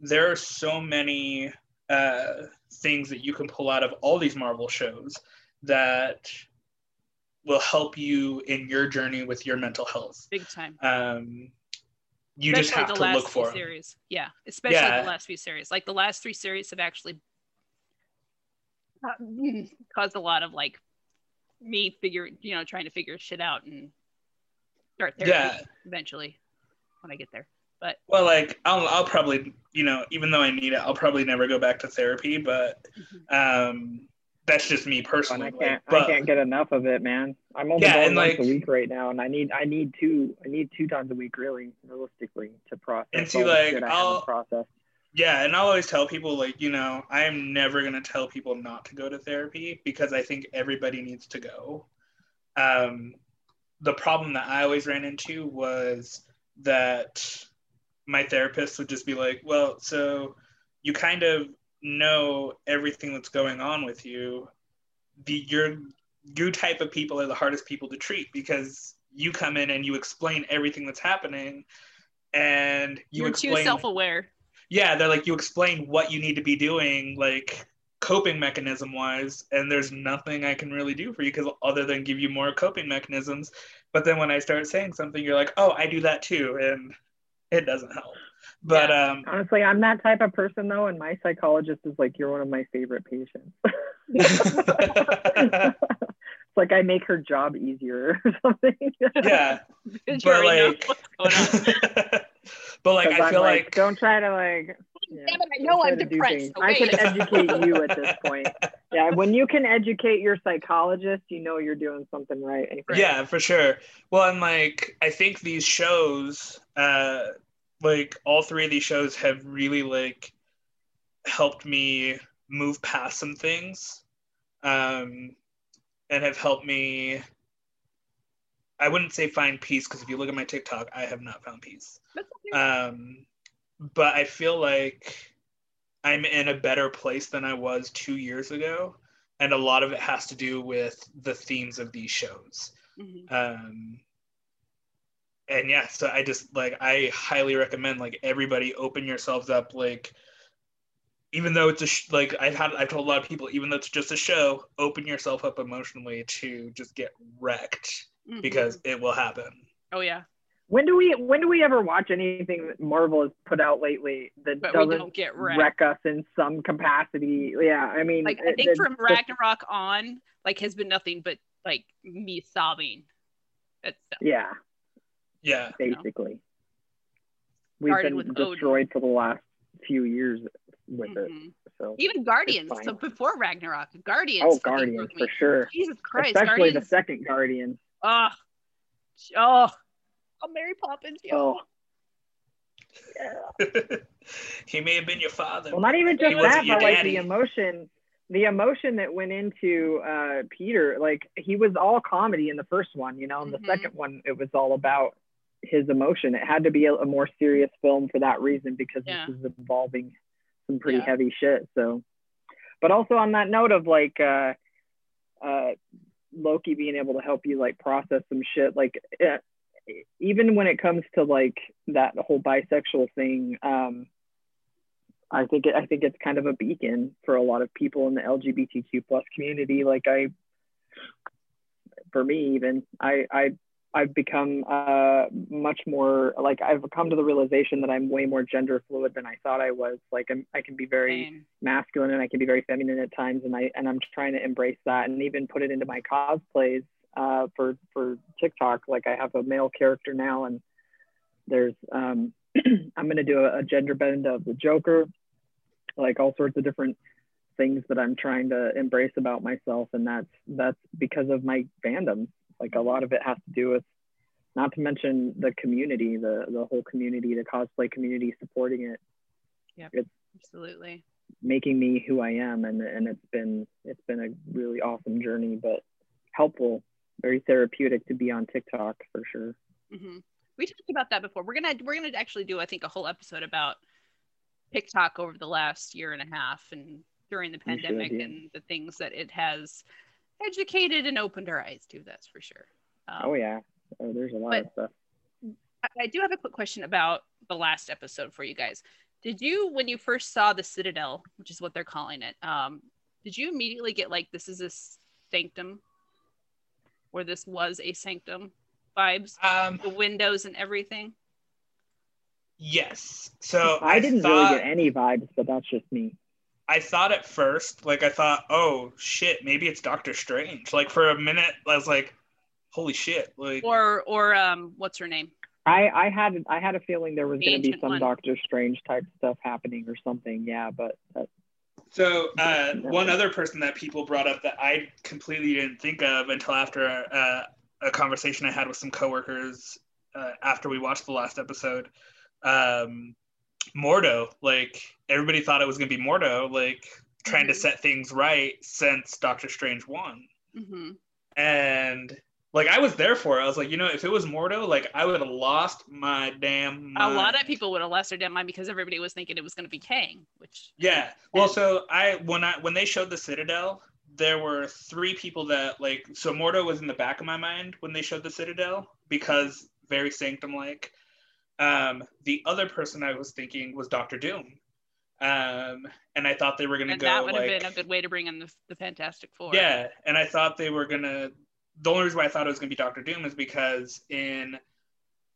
there are so many uh, things that you can pull out of all these Marvel shows that will help you in your journey with your mental health.
Big time.
Um, you just have
the
to
last
look
few series. Yeah, especially
Yeah.
the last few series. Like the last three series have actually caused a lot of like me figure, you know, trying to figure shit out and start therapy
Yeah.
eventually when I get there.
But well, like I'll, I'll probably, you know, even though I need it, I'll probably never go back to therapy. But um, that's just me
And
personally.
I can't
but
I can't get enough of it, man. I'm only
Yeah,
going once
like-
a week right now, and I need I need two I need two times a week really realistically to process.
And see,
all the
like,
shit I
I'll-
haven't processed.
Yeah, and I'll always tell people, like, you know, I am never gonna tell people not to go to therapy because I think everybody needs to go. Um, the problem that I always ran into was that my therapist would just be like, well, so you kind of know everything that's going on with you. The your you type of people are the hardest people to treat because you come in and you explain everything that's happening and you
You're
explain
too self-aware.
Yeah they're like you explain what you need to be doing like coping mechanism wise and there's nothing i can really do for you because other than give you more coping mechanisms but then when i start saying something you're like oh i do that too and it doesn't help but um
Honestly, I'm that type of person though, and my psychologist is like, you're one of my favorite patients. it's like I make her job easier or something.
yeah but like
what's going on.
but like, i feel like,
don't try to like. yeah,
Damn it, I know I'm
to do
depressed.
I can educate you at this point. Yeah, when you can educate your psychologist, you know you're doing something right.
yeah for sure well and like i think these shows uh like all three of these shows have really like helped me move past some things um and have helped me i wouldn't say find peace because if you look at my tiktok i have not found peace. Um but i feel like i'm in a better place than i was two years ago and a lot of it has to do with the themes of these shows.
Mhm.
um and yeah so i just like i highly recommend like everybody open yourselves up like even though it's a sh- like I've had I've told a lot of people, even though it's just a show, open yourself up emotionally to just get wrecked
Mhm.
because it will happen.
oh yeah,
When do we when do we ever watch anything that Marvel has put out lately that
but
doesn't
don't get wrecked.
wreck us in some capacity? Yeah, I mean,
like I think
it-
from
the-
Ragnarok on, like has been nothing but like me sobbing. At stuff.
yeah,
Yeah.
basically. We've
Started
been
with Odin.
destroyed for the last few years with it.
Mhm.
So
Even Guardians. So before Ragnarok, Guardians.
oh, Guardians for sure.
Jesus Christ,
Especially the second Guardian.
Oh, oh, oh, Mary Poppins. Yo.
Oh,
he may have been your father.
well, not even just
wasn't
that,
your
but like the emotion, the emotion that went into uh, Peter. Like he was all comedy in the first one, you know. In the
Mhm.
second one, it was all about his emotion. It had to be a, a more serious film for that reason because
Yeah.
this is involving some pretty
Yeah.
heavy shit. So, but also on that note of like uh, uh, Loki being able to help you like process some shit, like uh, even when it comes to like that whole bisexual thing, um, I think it, I think it's kind of a beacon for a lot of people in the LGBTQ plus community. Like I, for me even, I I I've become uh, much more like I've come to the realization that I'm way more gender fluid than I thought I was. Like I'm, I can be very
Same.
masculine and I can be very feminine at times, and I and I'm trying to embrace that and even put it into my cosplays uh, for for TikTok. Like I have a male character now, and there's um, I'm gonna do a, a gender bend of the Joker, like all sorts of different things that I'm trying to embrace about myself, and that's that's because of my fandom. Like a lot of it has to do with, not to mention the community, the the whole community, the cosplay community supporting it Yeah, it's
Absolutely.
making me who I am and and it's been it's been a really awesome journey but helpful very therapeutic to be on TikTok for sure
hmm We talked about that before. We're gonna we're gonna actually do I think a whole episode about TikTok over the last year and a half and during the
We should,
pandemic
yeah.
and the things that it has educated and opened our eyes to. That's for sure. Um,
oh yeah oh, there's a lot of stuff
I, I do have a quick question about the last episode for you guys. Did you, when you first saw the Citadel, which is what they're calling it, um, did you immediately get like this is a sanctum, or this was a sanctum vibes,
Um,
the windows and everything?
yes. So
I, didn't
thought,
really get any vibes but that's just me
I thought at first, like I thought, oh shit, maybe it's Doctor Strange. Like for a minute, I was like, holy shit, like
Or or um, what's her name?
I I had I had a feeling there was
The
going to be some
one.
Doctor Strange type stuff happening or something yeah but that,
So uh, one other person that people brought up that I completely didn't think of until after uh, a conversation I had with some coworkers uh, after we watched the last episode, um, Mordo. Like everybody thought it was gonna be Mordo, like trying to
Mhm.
set things right since Doctor Strange won,
hmm
and like I was there for it. I was like, you know, if it was Mordo, like I would have lost my damn.
A lot of people would have lost their damn mind because everybody was thinking it was going to be Kang, which
Yeah. Well, so I when I when they showed the Citadel, there were three people that like so Mordo was in the back of my mind when they showed the Citadel because very sanctum like. Um, the other person I was thinking was Doctor Doom. Um, and I thought they were gonna
and
go
that would
like
have been a good way to bring in the, the Fantastic Four.
yeah, and I thought they were gonna. The only reason why I thought it was gonna be Doctor Doom is because in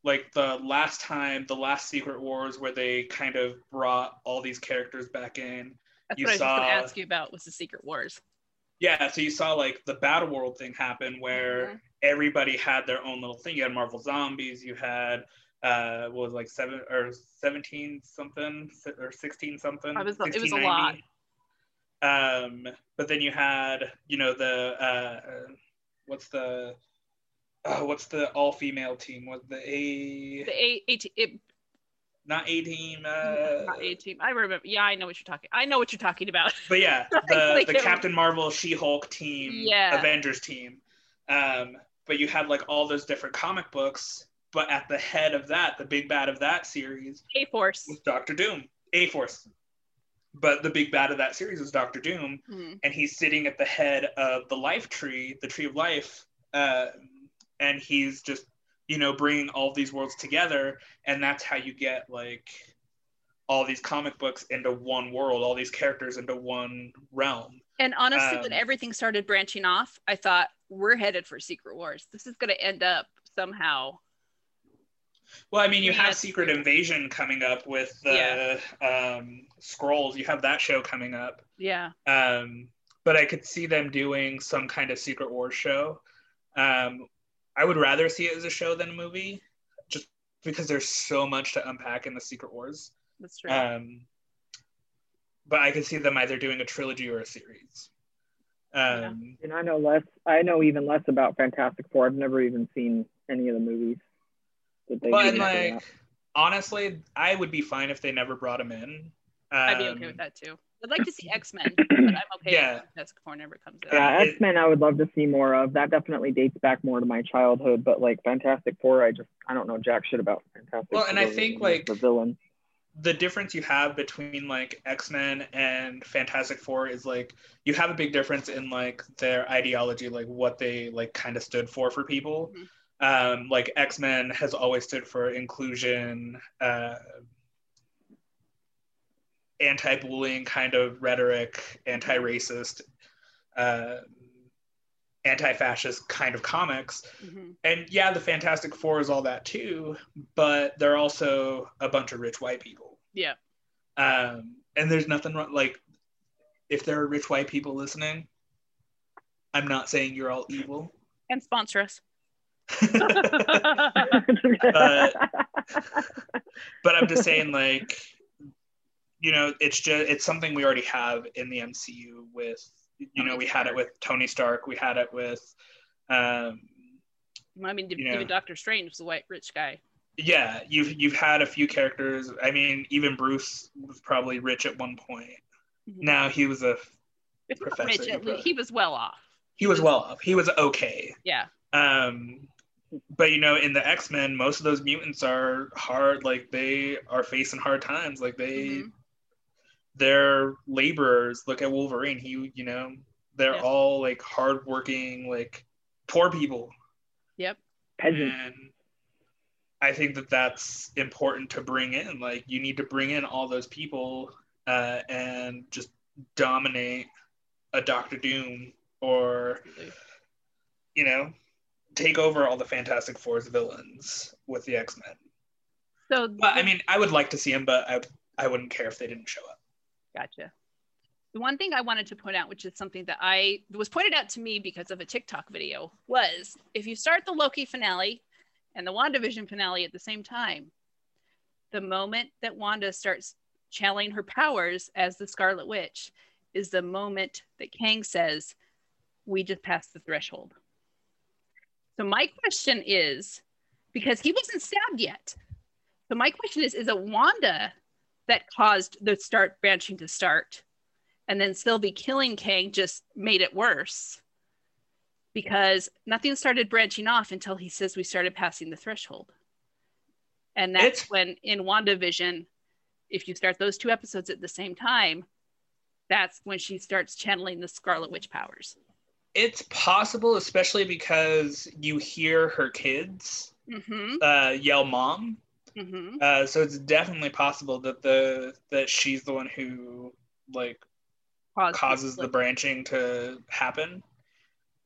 like the last time, the last Secret Wars, where they kind of brought all these characters back in.
That's
you
what I was going to ask you about was the Secret Wars.
Yeah, so you saw like the Battle World thing happen where
Mhm.
everybody had their own little thing. You had Marvel Zombies, you had uh what was like seven or seventeen something or sixteen something.
It was- it was a
lot. Um, but then you had you know the uh, what's the uh, what's the all female team? Was the a
The A, A, T- it,
not a team? Uh,
not A team. I remember. Yeah, I know what you're talking. I know what you're talking about.
But yeah,
I
the, the Captain Marvel, She Hulk team,
Yeah.
Avengers team. Um, but you had like all those different comic books. But at the head of that, the big bad of that series
A Force.
was Doctor Doom, A Force. But the big bad of that series was Doctor Doom,
Mhm.
and he's sitting at the head of the life tree, the tree of life, uh, and he's just you know bringing all these worlds together, and that's how you get like all these comic books into one world, all these characters into one realm.
And honestly, when
Um,
everything started branching off, I thought we're headed for Secret Wars. This is going to end up somehow.
Well, I mean, you
Yeah,
have Secret. Invasion coming up with the um, Skrulls. You have that show coming up.
Yeah.
Um, but I could see them doing some kind of Secret Wars show. Um, I would rather see it as a show than a movie, just because there's so much to unpack in the Secret Wars.
That's true.
Um, but I could see them either doing a trilogy or a series. Um,
And I know less. I know even less about Fantastic Four. I've never even seen any of the movies. That they
But like,
that.
honestly, I would be fine if they never brought him in.
I'd be
Um,
okay with that too. I'd like to see X Men, but I'm okay
Yeah.
if Fantastic Four never comes in.
Yeah, X Men. I would love to see more of. That definitely dates back more to my childhood. But like Fantastic Four, I just I don't know jack shit about Fantastic.
Well, and I think, like-
the villain.
the difference you have between like X-Men and Fantastic Four is like you have a big difference in like their ideology, like what they like kind of stood for for people.
Mhm.
Um, like X-Men has always stood for inclusion, uh, anti-bullying kind of rhetoric, anti-racist, uh, anti-fascist kind of comics
Mhm.
and yeah, the Fantastic Four is all that too, but they're also a bunch of rich white people.
Yeah.
Um, and there's nothing wrong. Like, if there are rich white people listening, I'm not saying you're all evil.
And sponsor us.
but I'm just saying, like, you know, it's just it's something we already have in the MCU. With you know,
Tony
we had it with Tony Stark. We had it with, um,
I mean,
You know.
even Doctor Strange was a white rich guy.
yeah, you've you've had a few characters. I mean, even Bruce was probably rich at one point.
Mhm.
Now he was a Professor,
rich,
you
at
put-
least he was well off.
he was well off. He was okay.
Yeah.
Um, but you know, in the X Men, most of those mutants are hard. Like they are facing hard times. Like they,
Mhm.
they're laborers. Look at Wolverine. He, you know, they're
Yeah.
all like hardworking, like poor people.
Yep.
Peasant.
And I think that that's important to bring in. Like you need to bring in all those people uh, and just dominate a Doctor Doom or
Absolutely.
you know take over all the Fantastic Four's villains with the X Men.
So,
But I mean, I would like to see him, but I I wouldn't care if they didn't show up.
Gotcha. The one thing I wanted to point out, which is something that I was pointed out to me because of a TikTok video, was if you start the Loki finale and the WandaVision finale at the same time, the moment that Wanda starts channeling her powers as the Scarlet Witch is the moment that Kang says, We just passed the threshold. So, my question is because he wasn't stabbed yet. So, my question is Is it Wanda that caused the start branching to start? And then Sylvie killing Kang just made it worse because nothing started branching off until he says we started passing the threshold. And that's
It's-
when in WandaVision, if you start those two episodes at the same time, that's when she starts channeling the Scarlet Witch powers.
It's possible, especially because you hear her kids
Mm-hmm.
uh, yell "mom,"
Mm-hmm.
uh, so it's definitely possible that the that she's the one who like causes the branching to happen.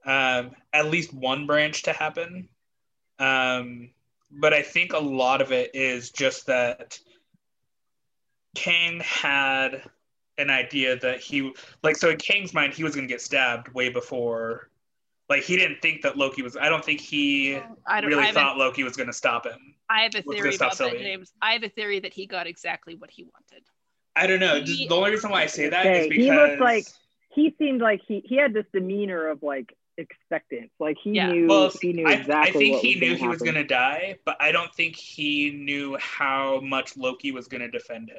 Um, at least one branch to happen. Um, but I think a lot of it is just that Kang had an idea that he like so in Kang's mind he was gonna get stabbed way before like he didn't think that Loki was I don't think he
I don't.
Really
have,
thought
a,
Loki was gonna stop him.
I have a theory
gonna
about that, James. I have a theory that he got exactly what he wanted.
I don't know.
He-
the only reason why I say that is
Okay,
because
he looked like he seemed like he he had this demeanor of like expectance. Like he
Yeah.
knew
Well,
he knew
I,
exactly.
I think
what
he
was
knew
gonna
he was
happen.
going to die, but I don't think he knew how much Loki was going to defend him.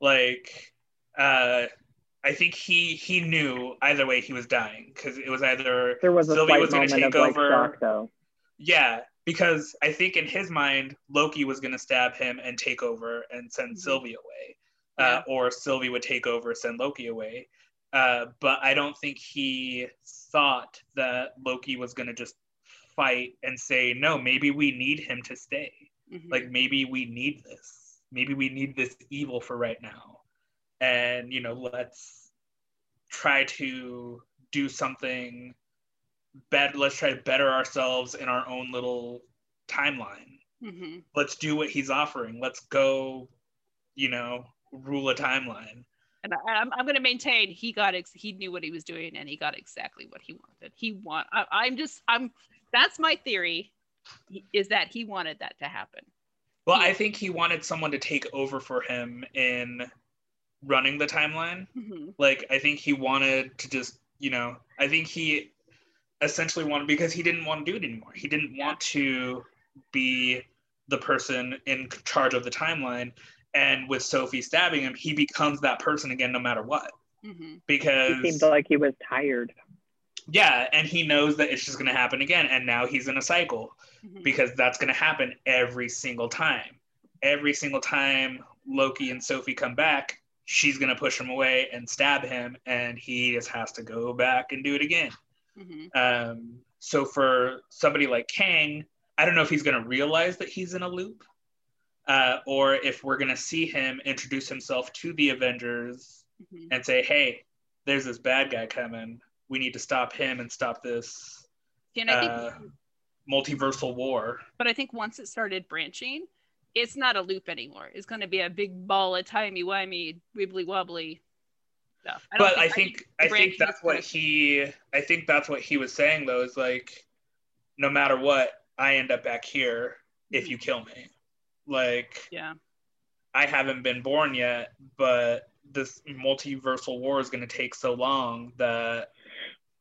Like, uh, I think he he knew either way he was dying because it was either
There was a
Sylvie was
moment of
take
like
over-
shock though.
yeah because I think in his mind Loki was going to stab him and take over and send
Mhm.
Sylvie away,
Yeah.
uh, or Sylvie would take over send Loki away. Uh, but I don't think he thought that Loki was going to just fight and say no. Maybe we need him to stay.
Mhm.
Like maybe we need this. maybe we need this evil for right now and you know let's try to do something better let's try to better ourselves in our own little timeline
hmm
let's do what he's offering let's go you know rule a timeline
And I, I'm, I'm going to maintain he got ex- he knew what he was doing and he got exactly what he wanted. He want I, I'm just I'm that's my theory is that he wanted that to happen.
well
Yeah.
i think he wanted someone to take over for him in running the timeline.
Hmm
like i think he wanted to just you know i think he essentially wanted because he didn't want to do it anymore. He didn't want to be the person in charge of the timeline. And with Sylvie stabbing him he becomes that person again no matter what.
Hmm
because
He seemed like he was tired.
yeah and he knows that it's just going to happen again and now he's in a cycle
hmm
because that's going to happen every single time. Every single time loki and Sylvie come back she's going to push him away and stab him and he just has to go back and do it again.
Hmm
um, so for somebody like kang i don't know if he's going to realize that he's in a loop uh, or if we're going to see him introduce himself to the avengers
hmm
and say hey there's this bad guy coming. We need to stop him and stop this
And I think,
uh, multiversal war.
But I think once it started branching, it's not a loop anymore. It's going to be a big ball of timey wimey, wibbly wobbly stuff. don't
but I think I
the
think that's what he I think that's what he was saying though is like no matter what I end up back here if mm-hmm. you kill me like
Yeah.
I haven't been born yet but this multiversal war is going to take so long that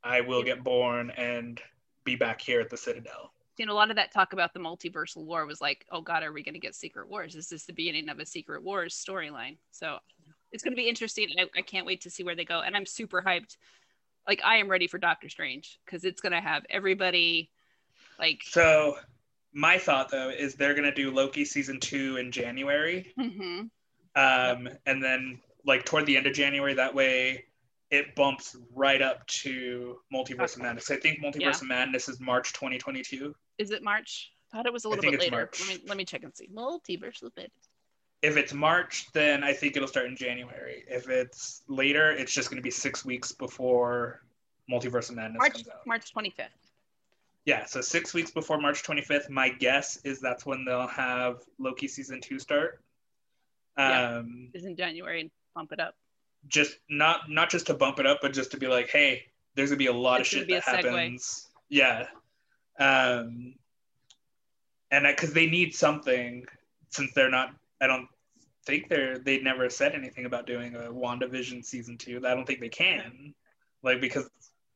I will get born and be back here at the Citadel
You know, a lot of that talk about the multiversal war was like, oh God, are we going to get Secret Wars? Is this the beginning of a Secret Wars storyline? So it's going to be interesting. I, I can't wait to see where they go. And I'm super hyped. Like, I am ready for Doctor Strange because it's going to have everybody like,
so my thought though is they're going to do Loki season 2 in January
mhm,
um, and then like toward the end of January. That way, it bumps right up to Multiverse of Madness. I think Multiverse
Yeah.
of Madness is March 2022.
is it March? I thought it was a little
think
bit
it's
later.
March.
Let me let me check and see. Multiverse of Madness.
If it's March, then I think it'll start in January. If it's later, it's just going to be six weeks before Multiverse of Madness
March
comes out.
March 25th.
Yeah, so six weeks before March 25th. My guess is that's when they'll have Loki season two start.
Yeah.
Um,
is in January and bump it up.
Just not not just to bump it up, but just to be like, hey, there's gonna be a lot
It's
of shit that
segue.
happens. Yeah. Um, and because they need something, since they're not, I don't think they're they never said anything about doing a WandaVision season two. I don't think they can, like because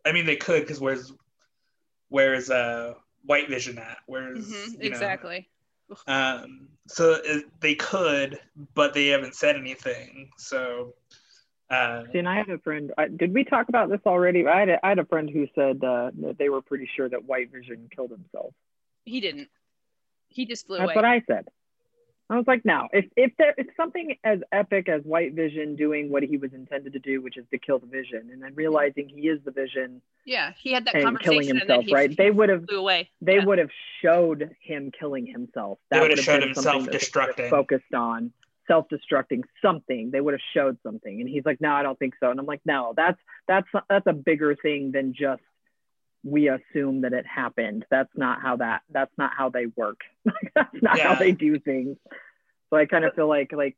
I mean they could because where's where's uh White Vision at? Where's
Mhm,
you know,
exactly.
um, so it, they could, but they haven't said anything. So, uh,
See, and I had a friend. I, did we talk about this already? I had a, I had a friend who said uh, that they were pretty sure that White Vision killed himself.
He didn't. He just flew
That's
away.
what I said. I was like, no. If if there if something as epic as White Vision doing what he was intended to do, which is to kill the Vision, and then realizing he is the Vision
yeah, he had that
and
conversation
killing
and
himself,
then he,
right?
he
They would have
flew away.
they
Yeah.
would have showed him killing himself.
They would have showed
himself
him
something that they would have
self-destructing.
Focused on self-destructing something. They would have showed something, and he's like, "No, I don't think so." And I'm like, "No, that's that's that's a bigger thing than just we assume that it happened. That's not how that that's not how they work. that's not
Yeah.
how they do things." So I kind of feel like like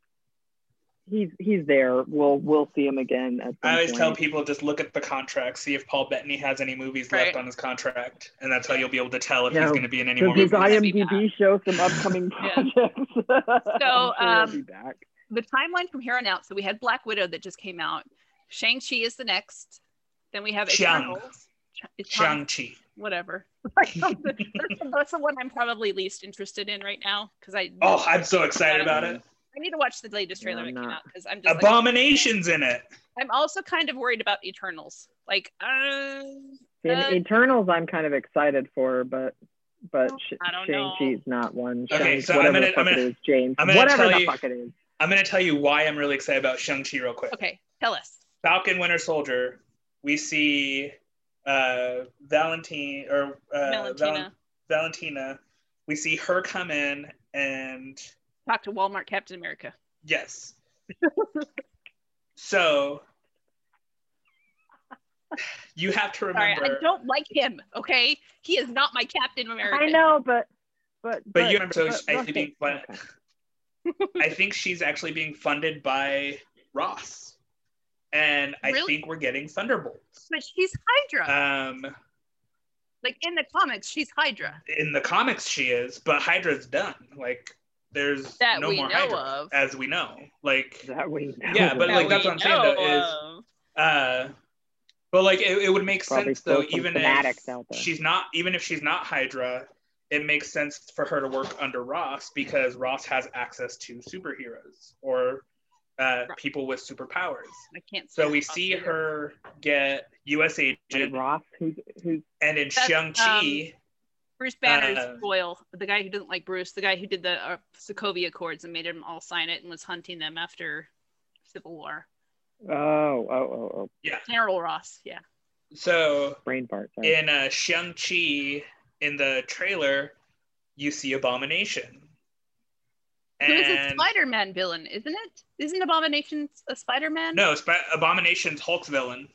he's he's there. We'll we'll see him again at some
I always
point.
tell people just look at the contract, see if Paul Bettany has any movies left on his contract, and that's how you'll be able to tell if
Yeah.
he's going to be in any more
his
movies.
be
IMDb show some upcoming
Yeah.
projects? I'm sure he'll
um,
be back.
the timeline from here on out. So we had Black Widow that just came out. Shang Chi is the next. Then we have
Shang.
Eternals. Ch- it's Tom-
Shang-Chi.
whatever. that's, the, that's the one I'm probably least interested in right now because I
Oh, I'm so excited about it.
I need to watch the latest trailer
I'm
that came out because I'm just like,
Abominations in it.
I'm also kind of worried about Eternals. Like, uh,
In
uh,
Eternals, I'm kind of excited for, but but Sh-
I don't
Shang Chi's not one.
Okay,
Shang-
so I'm
whatever
gonna-
the fuck
I'm gonna-
it is, James.
I'm gonna
Whatever
tell
the
you-
fuck it is.
I'm going to tell you why I'm really excited about Shang-Chi real quick.
okay, tell us.
Falcon Winter Soldier, we see uh, Valentine or uh,
Valentina.
Val- Valentina. We see her come in and
talk to Walmart Captain America.
Yes. so you have to
Sorry,
remember.
I don't like him. Okay, he is not my Captain America.
I know, but but
But but you remember, so
but
I
Russell-
think, but
okay.
I think she's actually being funded by Ross, and I
Really?
think we're getting Thunderbolts.
But she's Hydra.
Um,
like in the comics, she's Hydra.
in the comics, she is, but Hydra's done. Like, there's
That
no
we
more
know
Hydra,
of.
as we know. Like,
that we
Yeah, but,
That
like, that's what I'm saying, though,
know
is- uh, but like it, it would make
Probably
sense though, even if
fanatics out there.
she's not, even if she's not Hydra, it makes sense for her to work under Ross because Ross has access to superheroes or uh,
Right.
people with superpowers.
I can't.
So we
Ross
see
either.
her get U.S.
And
agent,
Ross, who's who's
and in
That's,
Shang Chi,
Bruce Banner's
uh,
foil, the guy who doesn't like Bruce, the guy who did the uh, Sokovia Accords and made them all sign it and was hunting them after Civil War.
oh oh oh oh
General Ross, yeah.
so
brain part. Sorry.
in uh, Shang Chi in the trailer, you see Abomination.
Who is a Spider-Man villain, isn't it? Isn't Abomination a Spider-Man?
no, Sp- Abomination's Hulk's villain.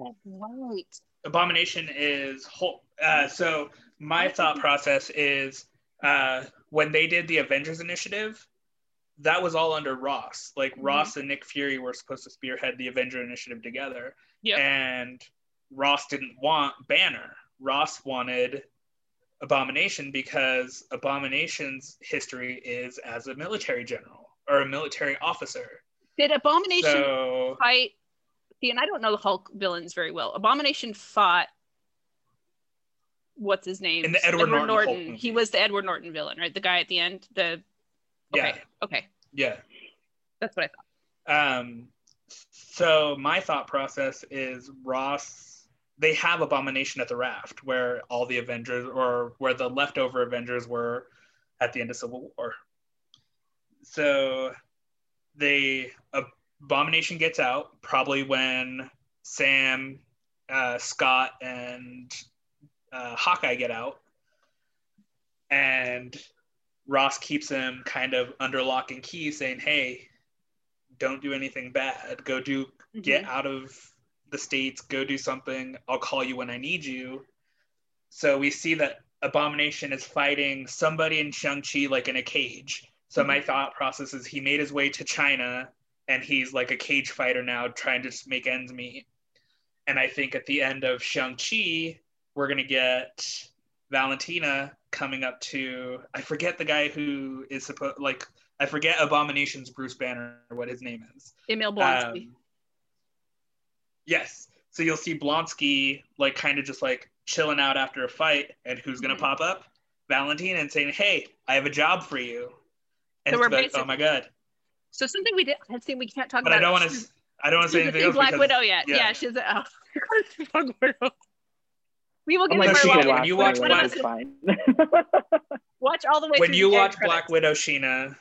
That's Right.
Abomination is Hulk. Uh, so my thought process is uh, when they did the Avengers Initiative, that was all under Ross. Like
Mhm.
Ross and Nick Fury were supposed to spearhead the Avenger Initiative together,
Yep.
and Ross didn't want Banner. Ross wanted Abomination because Abomination's history is as a military general or a military officer.
Did Abomination
So
fight? See, and I don't know the Hulk villains very well. Abomination fought. What's his name?
In the Edward Norton Hulk movie.
He was the Edward Norton villain, right? The guy at the end. The
yeah,
okay, okay,
yeah.
that's what I thought.
Um, so my thought process is Ross. They have Abomination at the raft, where all the Avengers, or where the leftover Avengers were at the end of Civil War. So they Abomination gets out probably when Sam, uh, Scott, and uh, Hawkeye get out, and Ross keeps him kind of under lock and key, saying, "Hey, don't do anything bad. Go do get
Mm-hmm.
out of the states. Go do something. I'll call you when I need you." So we see that Abomination is fighting somebody in Shang Chi like in a cage. So my thought process is he made his way to China and he's like a cage fighter now, trying to just make ends meet. And I think at the end of Shang Chi, we're gonna get Valentina coming up to I forget the guy who is supposed like I forget Abomination's Bruce Banner or what his name is.
Emil Blonsky.
Um, yes. So you'll see Blonsky like kind of just like chilling out after a fight, and who's gonna
Mhm.
pop up? Valentina and saying, "Hey, I have a job for you." And
So we're
like, oh my god!
so something we did. I think we can't talk
But
about.
I don't want to. I don't want to say anything
a
else
Black Widow yet. Yeah,
yeah.
she's a oh. Black Widow. We will
I'm
give
like,
her
she
a
can-
lot.
when you watch
Black-
fine.
Watch all the way
when you watch
credits.
Black Widow, Sheena,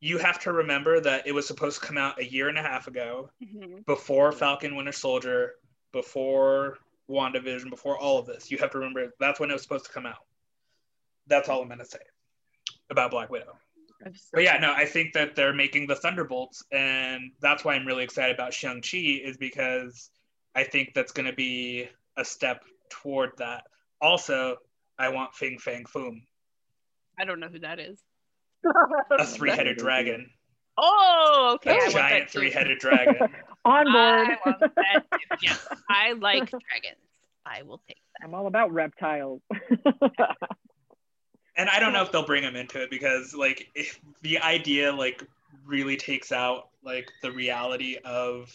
you have to remember that it was supposed to come out a year and a half ago,
Mhm.
before Falcon Winter Soldier, before WandaVision, before all of this. You have to remember that's when it was supposed to come out. That's all I'm gonna say about Black Widow. But yeah, no, I think that they're making the Thunderbolts, and that's why I'm really excited about Shang Chi is because I think that's going to be a step toward that. Also, I want Fing Fang Foom,
I don't know who that is.
a three-headed dragon,
Oh, okay. I
a giant three-headed dragon.
On board.
I want that too. Yes, I like dragons. I will take that.
I'm all about reptiles.
and I don't know if they'll bring him into it because like if the idea like really takes out like the reality of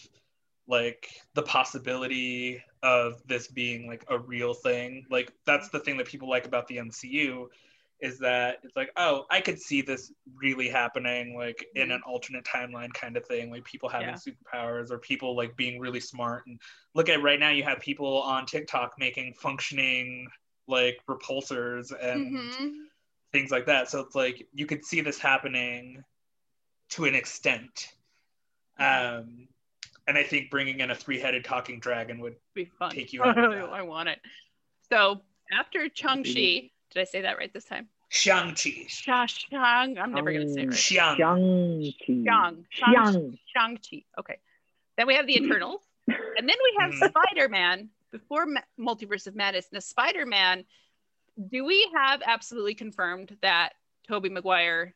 like the possibility of this being like a real thing like that's the thing that people like about the MCU is that it's like oh I could see this really happening like in an alternate timeline kind of thing like people having
Yeah.
superpowers or people like being really smart and look at right now you have people on TikTok making functioning like repulsors and
Mhm.
things like that. So it's like you could see this happening to an extent. Um, and I think bringing in a three-headed talking dragon would
Be fun.
take you out.
I want it. So after Chung Chi, did I say that right this time?
Shang-Chi.
Sha Shang. I'm never gonna say it right.
Xiang.
Shang-Chi.
Shang.
Xiang.
Shang-Chi. Okay. Then we have the Eternals. and then we have
Mhm.
Spider-Man before Ma- Multiverse of Madness. Now, Spider-Man, do we have absolutely confirmed that Tobey Maguire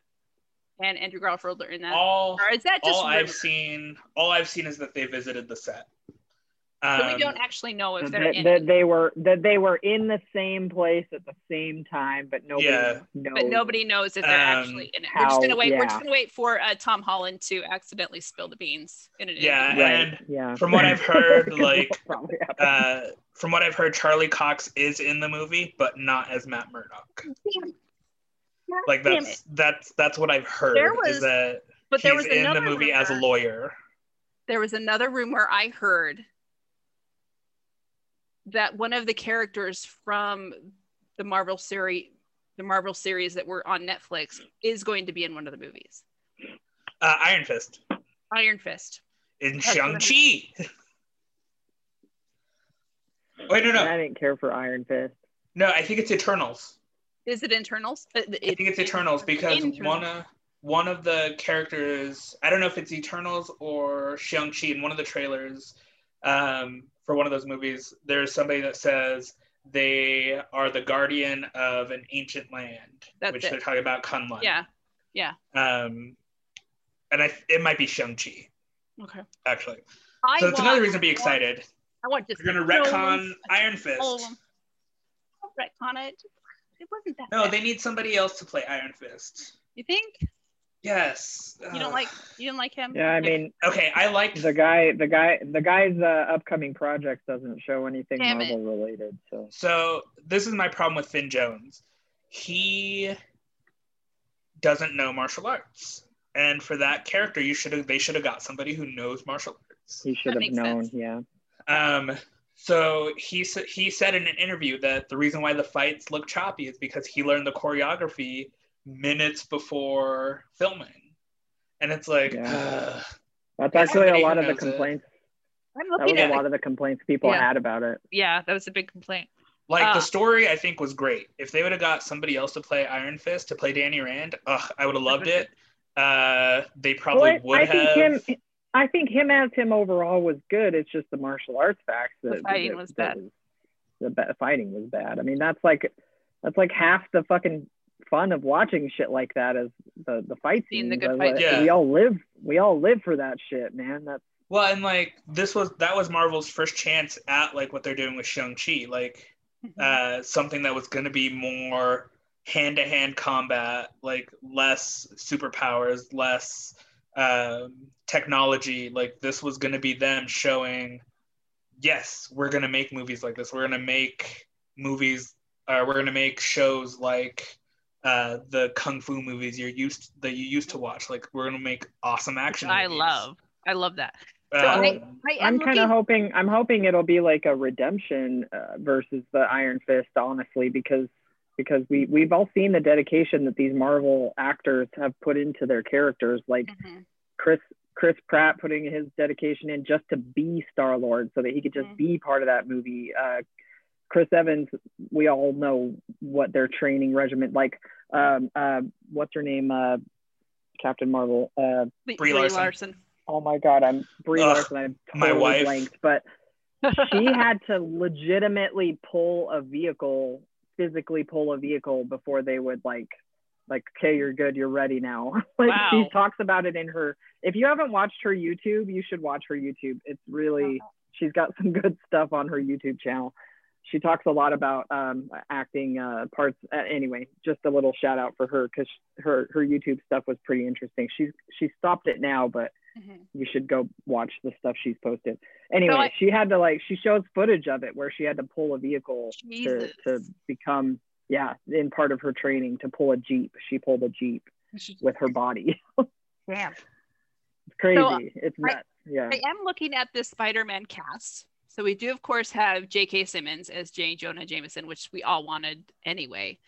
and Andrew Garfield are in that?
All,
or is that just
all I've seen, all I've seen is that they visited the set.
So
Um,
we don't actually know if they're
that,
in
that they were that they were in the same place at the same time, but nobody
Yeah.
knows.
But nobody knows if they're
Um,
actually in it. We're just gonna
how-
wait. We're just gonna wait for uh, Tom Holland to accidentally spill the beans in an
Yeah,
interview.
Right.
and
yeah.
from what I've heard, like, uh, from what I've heard, Charlie Cox is in the movie, but not as Matt Murdock. Like that's that's that's what I've heard.
There was
is that
But there
he's
was
in the
another
movie as a lawyer.
there was another rumor I heard that one of the characters from the Marvel series, the Marvel series that were on Netflix, is going to be in one of the movies.
Uh, Iron Fist
Iron Fist.
in
That's
Shang Chi. Wait, no, no,
I didn't care for Iron Fist.
no. I think it's Eternals.
Is it Internals? Uh,
I think it's Eternals because
Internals.
one of one of the characters, I don't know if it's Eternals or Shang Chi in one of the trailers um, for one of those movies. There's somebody that says they are the guardian of an ancient land,
That's
which
it.
they're talking about Kunlun.
Yeah. Yeah.
Um, and I it might be Shang Chi
Okay.
actually.
I
So it's another reason to be excited.
I want just
You're gonna retcon Iron Fist.
all of them. Don't retcon it. It wasn't that.
No,
bad.
they need somebody else to play Iron Fist.
You think
Yes.
you don't like you didn't like him?
Yeah, I mean
Okay, I like
the guy, the guy, the guy's uh, upcoming project doesn't show anything
Damn it.
Marvel related. So
So this is my problem with Finn Jones. He doesn't know martial arts, and for that character, you should have they should have got somebody who knows martial arts.
he should have known.
sense.
Yeah.
Um, so he sa- he said in an interview that the reason why the fights look choppy is because he learned the choreography minutes before filming, and it's like,
Yeah.
ugh.
That's
Yeah,
actually a lot of the
knows it.
complaints.
I'm
That was
at
a lot of the complaints people
Yeah.
had about it.
yeah, that was a big complaint.
like
Uh,
the story I think was great. If they would have got somebody else to play Iron Fist to play Danny Rand, ugh, I would have loved it. Uh, they probably
Well,
would
I
have.
think him. I think him as him overall was good. It's just the martial arts facts that
The fighting
that-
was
that
bad.
was- the ba- fighting was bad. I mean, that's like that's like half the fucking fun of watching shit like that is the the fight
Seeing the good
I-
fight
Yeah.
We all live. We all live for that shit, man. That's
Well, and like this was that was Marvel's first chance at like what they're doing with Shang Chi, like
Mm-hmm.
uh, something that was going to be more hand to hand combat, like less superpowers, less um, technology. Like this was going to be them showing, yes, we're going to make movies like this. We're going to make movies. Uh, we're going to make shows like uh, the kung fu movies you're used that you used to watch. Like we're going to make awesome action.
I
movies.
love. I love that. So
Um,
I, I am
I'm kind of hoping. I'm hoping it'll be like a redemption uh, versus the Iron Fist, honestly, because because we we've all seen the dedication that these Marvel actors have put into their characters, like
Mhm.
Chris Chris Pratt putting his dedication in just to be Star Lord, so that he could just
Mhm.
be part of that movie. Uh, Chris Evans, we all know what their training regimen like. Um, uh, what's her name? Uh, Captain Marvel. Uh,
Brie
Brie
Larson.
Larson.
oh my God, I'm Brie
Ugh,
Larson. I'm
my
totally
wife.
blanked, but she had to legitimately pull a vehicle, physically pull a vehicle before they would like, like, okay, you're good, you're ready now. like
Wow.
she talks about it in her. If you haven't watched her YouTube, you should watch her YouTube. It's really, she's got some good stuff on her YouTube channel. She talks a lot about um, acting uh, parts. Uh, anyway, just a little shout out for her because her her YouTube stuff was pretty interesting. She's she stopped it now, but
Mhm.
you should go watch the stuff she's posted. Anyway,
I-
she had to like she shows footage of it where she had to pull a vehicle to, to become yeah in part of her training to pull a jeep. She pulled a jeep with her body.
Damn.
it's crazy.
So,
it's
I-
nuts. yeah.
I am looking at this Spider-Man cast. So we do, of course, have J.K. Simmons as J. Jonah Jameson, which we all wanted anyway.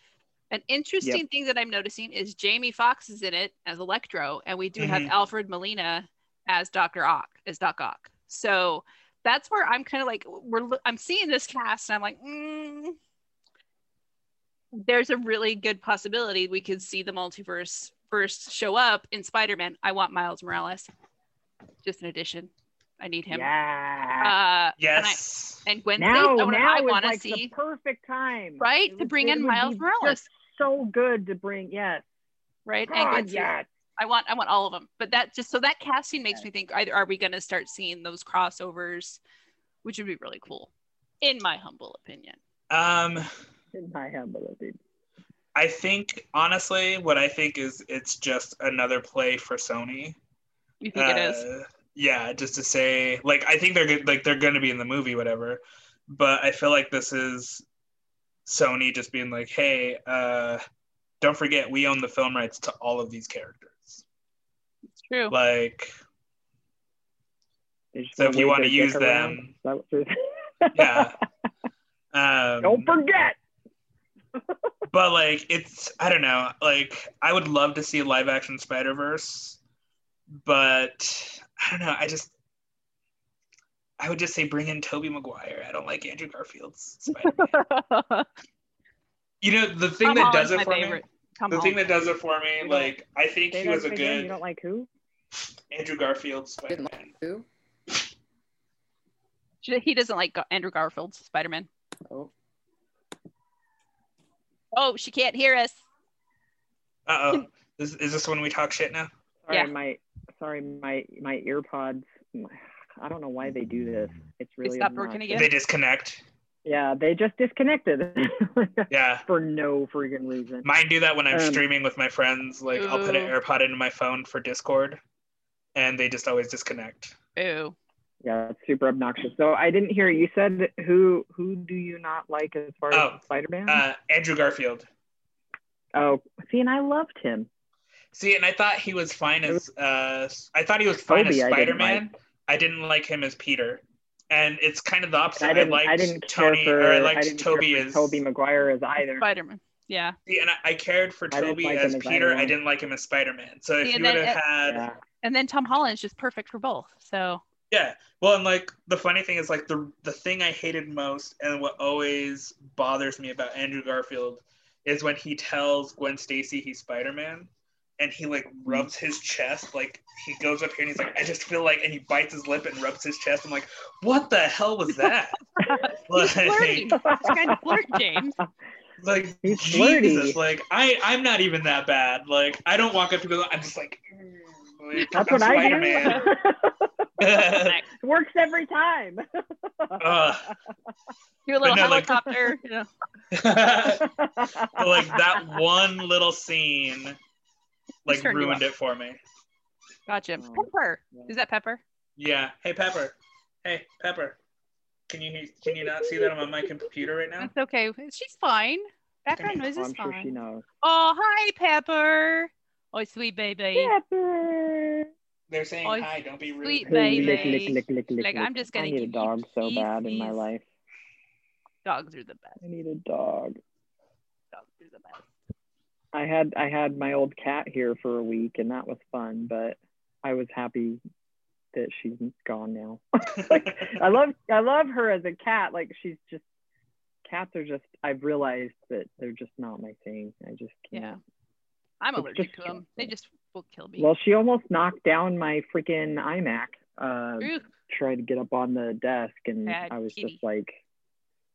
An interesting thing that I'm noticing is Jamie Foxx is in it as Electro, and we do have
Mhm.
Alfred Molina as Doctor Ock, as Doc Ock. So that's where I'm kind of like, we're. I'm seeing this cast, and I'm like, mm, there's a really good possibility we could see the multiverse first show up in Spider-Man. I want Miles Morales. Just an addition. I need him.
Yeah.
Uh,
Yes.
and Gwen Stacy.
now,
I wanna-
now
I want to
like
see
the perfect time,
right
It
to bring in Miles Morales,
So good to bring. Yes.
right? And
God,
Gwen
yes.
I want I want all of them. But that just so that casting makes me think either are we going to start seeing those crossovers, which would be really cool, in my humble opinion.
Um,
In my humble opinion.
I think honestly, what I think is it's just another play for Sony.
You think it is?
Uh, Yeah, just to say, like, I think they're like they're going to be in the movie, whatever. But I feel like this is Sony just being like, hey, uh, don't forget we own the film rights to all of these characters.
It's true.
Like, So if you wanna use them-
Is that what you're-
yeah. Um,
Don't forget.
But like it's i don't know like i would love to see a live action spider verse but i don't know i just i would just say bring in tobey maguire i don't like andrew garfield's Spider-Man. you know the thing
Tom
that
Holland's
does it for
favorite.
me
Tom
the thing that does it for me like i think
Say
he was a
again, You
good
don't like who?
andrew garfield spider-man
Who?
he doesn't like Andrew Garfield's Spider-Man.
Oh,
Oh, she can't hear us.
uh-oh is, is this when we talk shit now
Sorry,
Yeah.
my sorry, my my earpods. I don't know why they do this. It's really
stopped working again?
they disconnect
Yeah, they just disconnected
yeah
for no freaking reason.
Mine do that when I'm
Um,
streaming with my friends. Like I'll put an
Ooh.
AirPod into my phone for Discord, and they just always disconnect.
Ooh.
Yeah, it's super obnoxious. So I didn't hear you said who who do you not like as far
Oh,
as Spider-Man?
Uh, Andrew Garfield.
oh, see, and I loved him.
See, and I thought he was fine as uh, I thought he was fine
Tobey,
as Spider Man. I didn't like him as Peter, and it's kind of the opposite.
I didn't.
liked
I didn't
Tony,
for.
or I
I
liked
didn't Tobey
as
Tobey Maguire as either.
Spider-Man. Yeah.
See, and I, I cared for Tobey
like
as
as
Peter.
either.
I didn't like him as Spider Man. So if
See,
you would have had
Yeah.
And then Tom Holland's just perfect for both. So
Yeah. Well, and like the funny thing is like the the thing I hated most and what always bothers me about Andrew Garfield is when he tells Gwen Stacy he's Spider-Man and he like rubs his chest like he goes up here and he's like I just feel like and he bites his lip and rubs his chest. I'm like, "What the hell was that?"
he's flirty. He's kind of flirt, James.
like
He's
Jesus,
flirty.
like I I'm not even that bad. Like I don't walk up to people I'm just like, mm, like
That's
I'm
what I
Spider-Man.
do. Works every time.
Ugh.
Do a little
no, like-
helicopter. you know.
But, like that one little scene like ruined it for me
Gotcha.
Oh,
Pepper.
yeah.
Is that Pepper?
yeah hey pepper hey pepper can you can you not see that i'm on my computer right now
That's okay. She's fine. Background noise is
I'm sure
fine.
she knows.
Oh, hi, Pepper. Oh, sweet baby.
Pepper.
They're saying
Oh,
hi don't be rude
sweet
Lick, lick,
baby.
lick, lick, lick,
Like,
lick.
I'm just gonna
I need a
give you
dog so
peace,
bad in my life.
Dogs are the best.
I need a dog.
Dogs are the best.
I had I had my old cat here for a week and that was fun, but I was happy that she's gone now. like I love I love her as a cat. Like she's just cats are just I've realized that they're just not my thing. I just can't.
Yeah. I'm
It's
allergic
just-
to them. They just will kill me.
Well, she almost knocked down my freaking iMac. Uh, tried to get up on the desk, and
Bad
I was
kitty.
just like,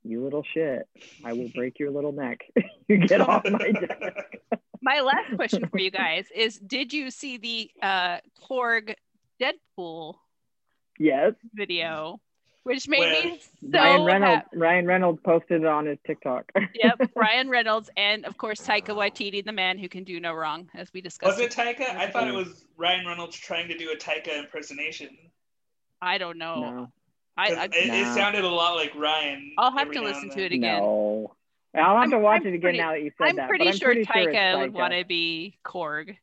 "You little shit! I will break your little neck. you get off my desk."
My last question for you guys is Did you see the uh, Korg Deadpool
Yes,
video? Which made me so
Ryan Reynolds.
happy.
Ryan Reynolds posted it on his TikTok.
Yep, Ryan Reynolds, and of course Taika Waititi, the man who can do no wrong, as we discussed.
was it taika i thought it was ryan reynolds trying to do a taika impersonation
I don't know.
no,
I,
'Cause
I
it, it sounded a lot like ryan
I'll have to listen to it again.
no. I'll have
I'm-
to watch
I'm
it again
pretty-
now that you said
I'm
that.
pretty,
but I'm
sure
pretty sure
Taika would want to be Korg.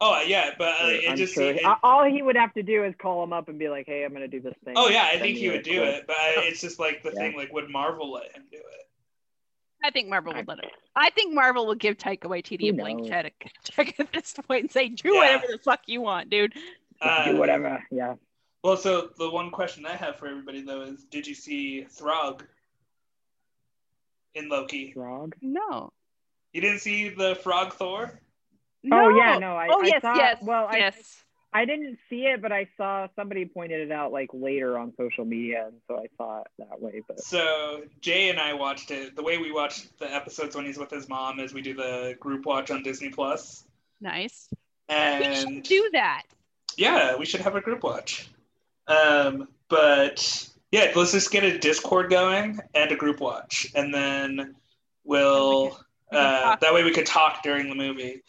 Oh yeah but uh, it
I'm
just
sure.
it-
All he would have to do is call him up and be like, "Hey, I'm gonna do this thing."
oh yeah i think he would do
clip.
it but I, it's just like the
Yeah.
thing like would marvel let him do it
I think Marvel would let him. I think Marvel would give Taika Waititi a
Who
blank check, check at this point and say, "Do
Yeah.
whatever the fuck you want, dude."
Uh,
do whatever. Yeah.
Well, so the one question I have for everybody though is, did you see Throg? in Loki.
Frog.
No.
You didn't see the frog Thor?
Oh yeah, no, I.
oh
I
yes,
saw,
yes.
Well, I
yes.
I didn't see it, but I saw somebody pointed it out like later on social media, and so I saw it that way. But
So Jay and I watched it. The way we watch the episodes when he's with his mom is we do the group watch on Disney Plus.
Nice. We should
And
do that.
yeah, we should have a group watch. Um, but yeah, let's just get a Discord going and a group watch, and then we'll uh, that way we could talk during the movie.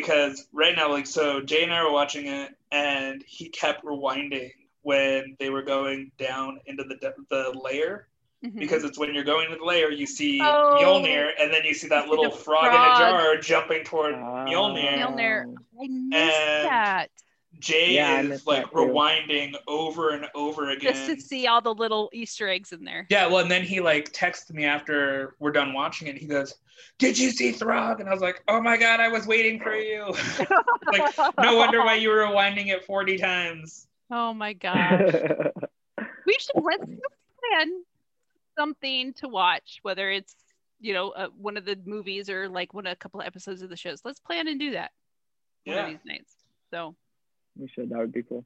Because right now, like, so Jay and I were watching it, and he kept rewinding when they were going down into the the layer
Mhm.
because it's when you're going to the layer, you see
Oh.
Mjolnir, and then you see that little
the
frog, in a jar jumping toward
Uh,
Mjolnir.
Mjolnir. I missed
And-
that.
Jay
Yeah,
is like
that too.
rewinding over and over again.
Just to see all the little Easter eggs in there.
Yeah, well, and then he like texted me after we're done watching it. He goes, "Did you see Throg?" And I was like, "Oh my god, I was waiting for you." like, no wonder why you were rewinding it forty times.
Oh my god. we should let's plan something to watch, whether it's you know uh, one of the movies or like one of a couple of episodes of the shows. Let's plan and do that one of these nights. So,
we should. That would be cool.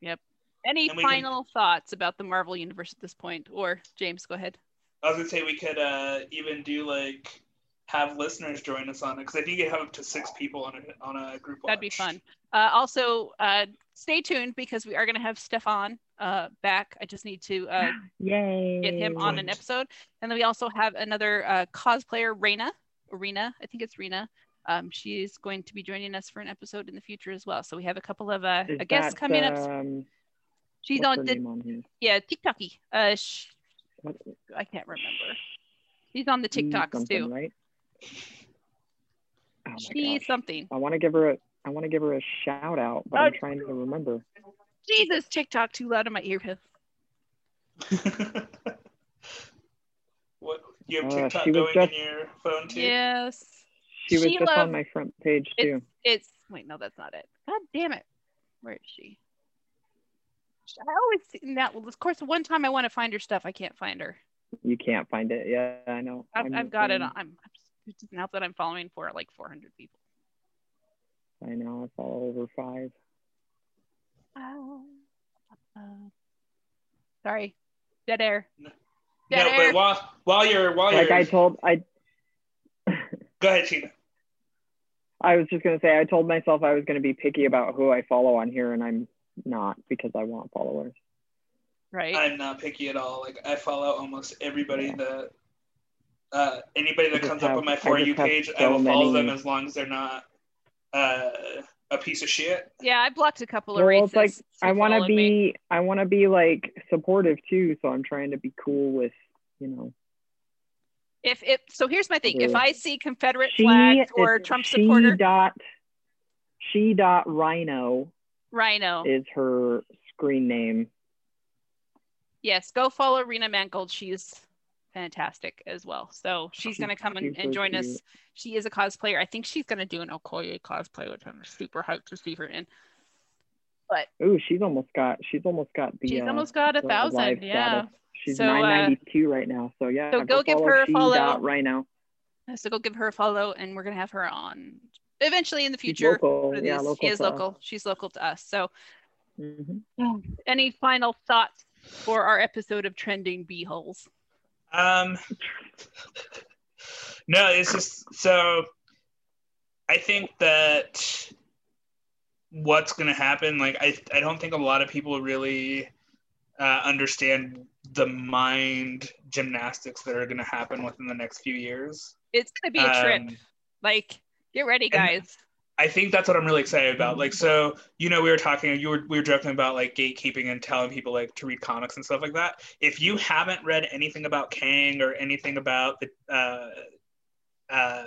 Yep.
Any
And we can-
final thoughts about the Marvel universe at this point? Or James, go ahead.
I was gonna say we could uh, even do like have listeners join us on it because I think you have up to six people on a on a group.
That'd be fun. Uh, also, uh, stay tuned because we are going to have Stefan uh, back. I just need to uh,
Yay!
get him on an episode. And then we also have another uh, cosplayer, Reina, Rena, I think it's Rena. Um, she's going to be joining us for an episode in the future as well. So we have a couple of uh,
Is
guests
that,
coming up.
Um,
She's on the
name on here?
yeah TikToky. Uh, sh- I can't remember. She's on the TikToks
something,
too.
right? Oh my
She's
gosh.
something.
I want to give her a. I want to give her a shout out, but
Oh.
I'm trying to remember.
Jesus, TikTok too loud in my ear.
what you have
Uh,
TikTok
she was
going
just-
in your phone too?
Yes.
She was just on my front page too.
It's wait, no, that's not it. God damn it. Where is she? I always see that. Well, of course, one time I want to find her stuff, I can't find her.
You can't find it. Yeah, I know.
I've,
I'm
I've
the
got it. On, I'm, I'm just, now that I'm following for like 400 people.
I know. I follow over five.
Oh. Uh, sorry, dead air.
Dead No,
Dead
but while while you're while
Like
you're like
I told I.
go ahead, Tina.
I was just gonna say I told myself I was gonna be picky about who I follow on here, and I'm not because I want followers.
right.
I'm not picky at all. Like I follow almost everybody that uh, anybody that
just
comes up on my for you
have
page, I
so
will follow
many-
them as long as they're not uh, a piece of shit.
yeah, I blocked a couple of
Well,
races.
it's like I want to be I want to be like supportive too, so I'm trying to be cool with you know.
If it so, here's my thing. If I see Confederate
She
flags or Trump
she
supporter,
dot she dot rhino
Rhino.
is her screen name.
yes, go follow Rena Mangold. She's fantastic as well. So she's going to come and, and join us. She is a cosplayer. I think she's going to do an Okoye cosplay, which I'm super hyped to see her in.
But oh, she's almost got she's almost got the
She's
uh,
almost got a thousand. Yeah.
status. She's
So, uh,
992 right now. So yeah,
so go give her a
she
follow.
dot Rhino.
So go give her a follow, and we're going to have her on eventually in the
She's
future.
local. Yeah,
these.
local.
she is
to us.
local. She's local to us. So
Mhm.
any final thoughts for our episode of Trending Beeholes?
Um, no, it's just so. I think that what's going to happen, like I, I don't think a lot of people really uh, understand the mind gymnastics that are going to happen within the next few years.
It's going to be a trip.
Um,
Like, get ready, guys.
I think that's what I'm really excited about. Like, so you know, we were talking, you were we were joking about like gatekeeping and telling people like to read comics and stuff like that. If you haven't read anything about Kang or anything about the uh, uh,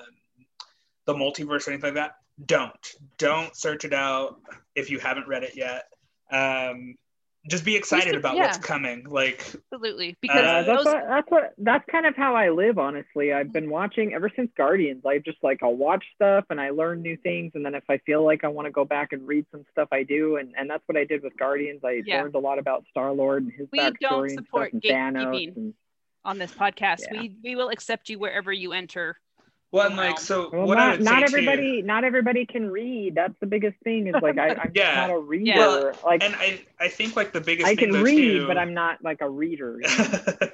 the multiverse or anything like that, don't don't search it out if you haven't read it yet. Um, just be excited
should-
about
yeah.
what's coming. Like,
Absolutely. Because
Uh,
that's
those,
what, that's what that's kind of how I live. Honestly, I've been watching ever since Guardians. I just like I'll watch stuff and I learn new things, and then if I feel like I want to go back and read some stuff, I do. And and that's what I did with Guardians. I
Yeah.
learned a lot about Star Lord and his
We don't
backstory and
support
stuff, and Thanos.
gatekeeping.
And
on this podcast.
Yeah.
We we will accept you wherever you enter.
Well, and like so,
Well,
what I
not,
would
not
say
everybody not everybody can read. That's the biggest thing. Is like I, I'm
Yeah.
not a reader.
Yeah.
Well,
like
and I I think like the biggest
I
thing
can read,
too,
but I'm not like a reader. you know?
but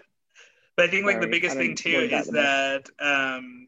I think like the biggest thing too
word that
is that um,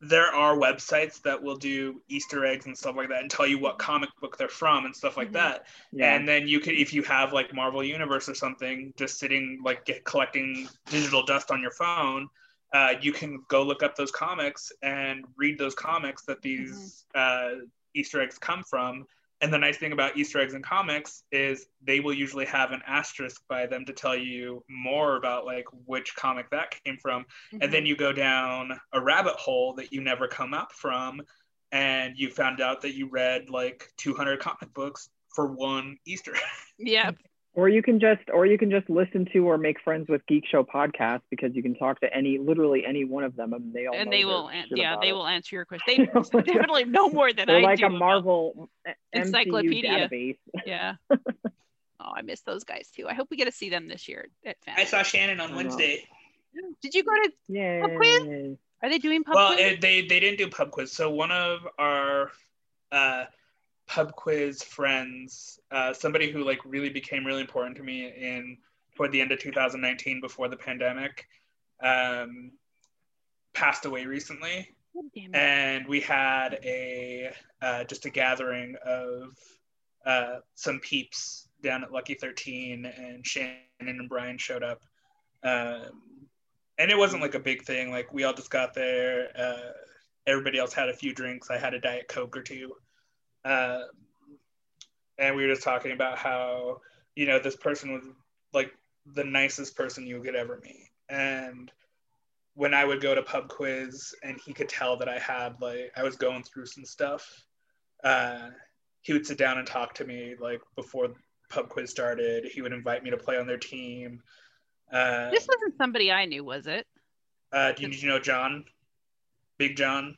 there are websites that will do Easter eggs and stuff like that and tell you what comic book they're from and stuff like
Mhm.
that.
yeah.
And then you could, if you have like Marvel Universe or something, just sitting like get, collecting digital dust on your phone, uh, you can go look up those comics and read those comics that these uh, Easter eggs come from. And the nice thing about Easter eggs in comics is they will usually have an asterisk by them to tell you more about like which comic that came from. And then you go down a rabbit hole that you never come up from. And you found out that you read like 200 comic books for one Easter egg.
yeah,
or you can just or you can just listen to or make friends with Geek Show podcast because you can talk to any literally any one of them and they all
and they will. An- yeah, they
it.
will answer your question. They definitely know more than
They're
I
like
do.
a Marvel
Encyclopedia.
MCU database.
Yeah. oh, I miss those guys too. I hope we get to see them this year at
I saw Shannon on Wednesday.
Did you go to? quiz? Are they doing pub
Well,
quiz?
it, they they didn't do pub quiz. So one of our uh, pub quiz friends, uh, somebody who like really became really important to me in toward the end of 2019 before the pandemic, um, passed away recently,
God
and we had a uh, just a gathering of uh, some peeps down at Lucky 13, and Shannon and Brian showed up. Um, and it wasn't like a big thing. Like we all just got there. Uh, everybody else had a few drinks. I had a diet coke or two, uh, and we were just talking about how you know this person was like the nicest person you could ever meet. And when I would go to pub quiz, and he could tell that I had like I was going through some stuff, uh, he would sit down and talk to me like before pub quiz started. He would invite me to play on their team. Uh,
this wasn't somebody I knew, was it?
uh, do you, did you know John? Big John.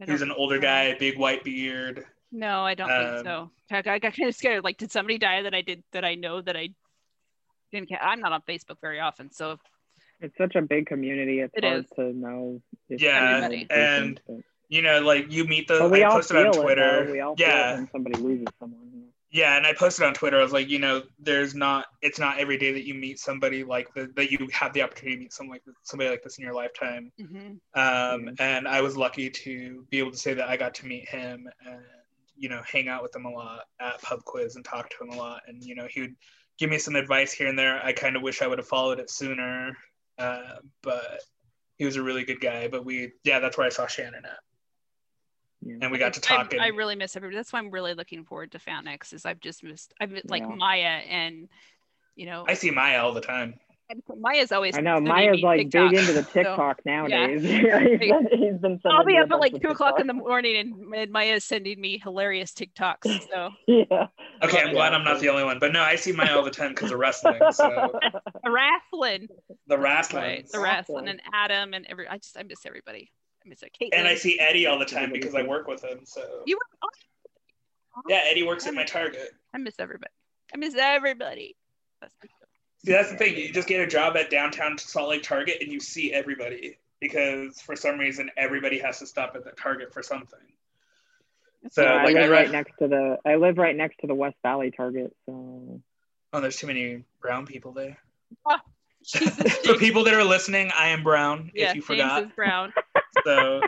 I
He was
don't
an older guy, big white beard.
No, I don't
Um,
think so. I, I got kind of scared. Like, did somebody die that I did that I know that I didn't? Ca- I'm not on Facebook very often, so
It's such a big community. It's
It
hard
is.
to know. if
Yeah,
you know
and-
the person,
and-
but-
You know, like you meet those.
but we
I
all
posted
feel
on
it.
Twitter.
though. We all feel
yeah,
it when somebody loses someone.
yeah, and I posted on Twitter. I was like, you know, there's not. It's not every day that you meet somebody like the, that. You have the opportunity to meet someone like somebody like this in your lifetime.
mhm.
Um,
Mhm.
and I was lucky to be able to say that I got to meet him and you know hang out with him a lot at pub quiz and talk to him a lot. And you know he would give me some advice here and there. I kind of wish I would have followed it sooner, uh, but he was a really good guy. But we, yeah, that's where I saw Shannon at,
Yeah.
and we got to
I-
talk.
I,
and,
really miss everybody. That's why I'm really looking forward to FanX. Is I've just missed. I've missed, like
Yeah.
Maya and you know
I see Maya all the time.
And Maya's always.
I know Maya's like
TikTok,
big into the
so
TikTok nowadays. he's, been, he's been
I'll be up at like two
of
o'clock in the morning, and, and Maya's sending me hilarious TikToks. So
Yeah.
Okay, I'm glad I'm not the only one. But no, I see Maya all the time because of wrestling. So
the wrestling,
the wrestling.
right? The
Wrestling.
wrestling and Adam and every. I just I miss everybody. I miss it. Caitlin.
And I see Eddie all the time because I work with him. So
you. Were, oh,
yeah, Eddie works at my Target.
I miss everybody. I miss everybody. That's
See, that's the thing. You just get a job at downtown Salt Lake Target and you see everybody because for some reason everybody has to stop at the Target for something. So
Yeah, I
like I
live right
read,
next to the I live right next to the West Valley Target, so
oh, there's too many brown people there.
Ah, Jesus,
For people that are listening, I am brown.
yeah,
if you
James
forgot,
is brown.
so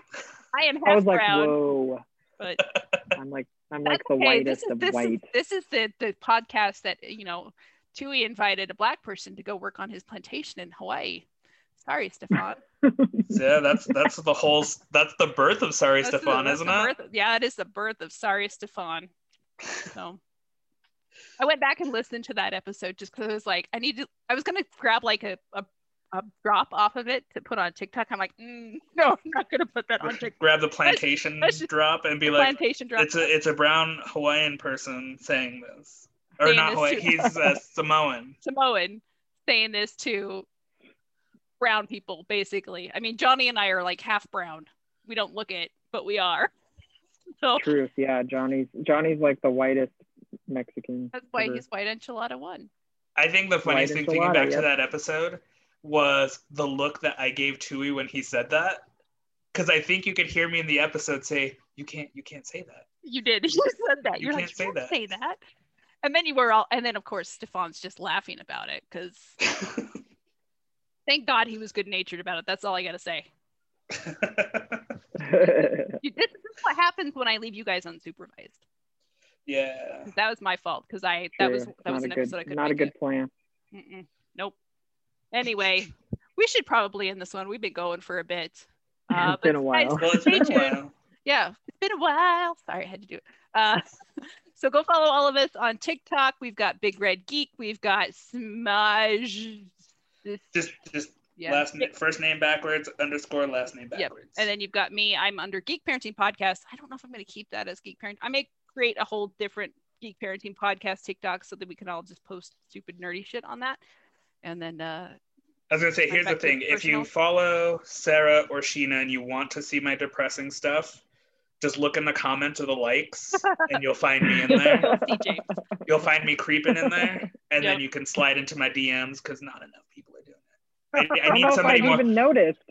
I am half I
was like,
brown,
whoa.
but
I'm like I'm like the
okay.
whitest
this is,
of
this Is,
white.
this is the, the podcast that, you know, Tui invited a black person to go work on his plantation in Hawaii. Sorry, Stefan.
yeah, that's that's the whole that's the birth of Sorry
That's
Stefan,
that's
isn't it?
birth- yeah, it is the birth of Sorry, Stefan. So I went back and listened to that episode just because I was like, I need to, I was going to grab like a, a, a drop off of it to put on TikTok. I'm like, mm, no, I'm not going to put that on TikTok.
Grab the plantation
let's
drop and be like,
Plantation drop.
it's a it's a brown Hawaiian person saying this, or not
this
Hawaii.
too.
He's uh, Samoan.
Samoan saying this to brown people, basically. I mean, Johnny and I are like half brown. We don't look it, but we are. So
Truth, yeah. Johnny's Johnny's like the whitest Mexican.
that's why
ever.
he's white enchilada one.
I think the funniest
White
thing, thinking
enchilada,
back to that episode, was the look that I gave Tui when he said that. Because I think you could hear me in the episode say, "You can't, you can't say that."
You did. You said that.
You
You're
can't
like,
say
"You can't
that."
say that. And then you were all, and then of course Stefan's just laughing about it because thank God he was good natured about it. That's all I gotta say. You, this is what happens when I leave you guys unsupervised.
yeah.
That was my fault because I that was
True.
that was
not
an
a good,
episode I couldn't
not a good
it.
plan.
Mm-mm. Nope. Anyway, we should probably end this one. We've been going for a bit. Uh,
It's been a while.
Well, it's
Stay
been a
tuned.
while.
yeah, it's been a while. Sorry, I had to do it. Uh, so go follow all of us on TikTok. We've got Big Red Geek. We've got Smudge.
Just, just
Yeah.
last first name backwards underscore last name
Yep.
backwards.
And then you've got me. I'm under Geek Parenting Podcast. I don't know if I'm going to keep that as Geek Parenting. I may create a whole different Geek Parenting Podcast TikTok so that we can all just post stupid nerdy shit on that. And then uh,
I was gonna say, here's the thing: if you follow Sarah or Sheena and you want to see my depressing stuff, just look in the comments or the likes, and you'll find me in there. You'll find me creeping in there, and then you can slide into my DMs because not enough people are doing it. I,
I
I need
know if
somebody
I've
more.
even noticed.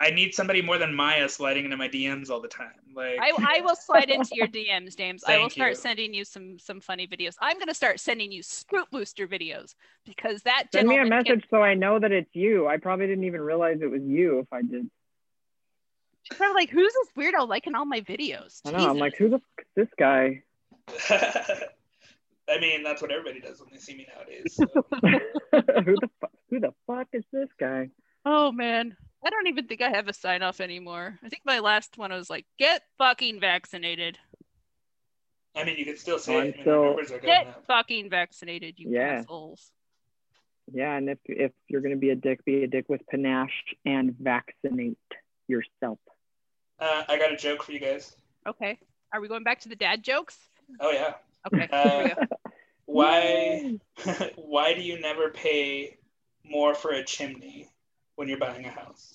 I need somebody more than Maya sliding into my DMs all the time. Like
I, I will slide into your DMs, James. I will start
you.
sending you some some funny videos. I'm going to start sending you Scoop Booster videos because that
Send me a
gentleman can-
message so I know that it's you. I probably didn't even realize it was you if I did.
She's probably like, who's this weirdo liking all my videos?
I know. I'm like, who the f- is this guy?
I mean, that's what everybody does when they see me nowadays. so.
who the fu- who the fuck is this guy?
Oh man, I don't even think I have a sign off anymore. I think my last one was like, get fucking vaccinated.
I mean, you can still say
Oh,
it.
I'm
I mean, the
still-
numbers are going
Get
up.
fucking vaccinated, you
Yeah.
assholes.
Yeah, and if if you're gonna be a dick, be a dick with panache and vaccinate yourself.
Uh, I got a joke for you guys.
Okay, are we going back to the dad jokes?
Oh yeah.
Okay, here we go.
Why? why do you never pay more for a chimney when you're buying a house?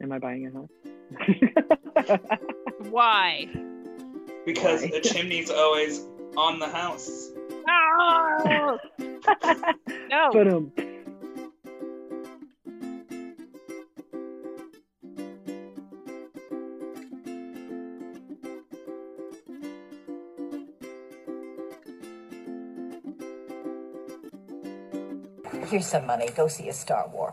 Am I buying a house?
Why?
Because
Why?
a chimney's always on the house.
No, no.
Here's some money. Go see a Star Wars.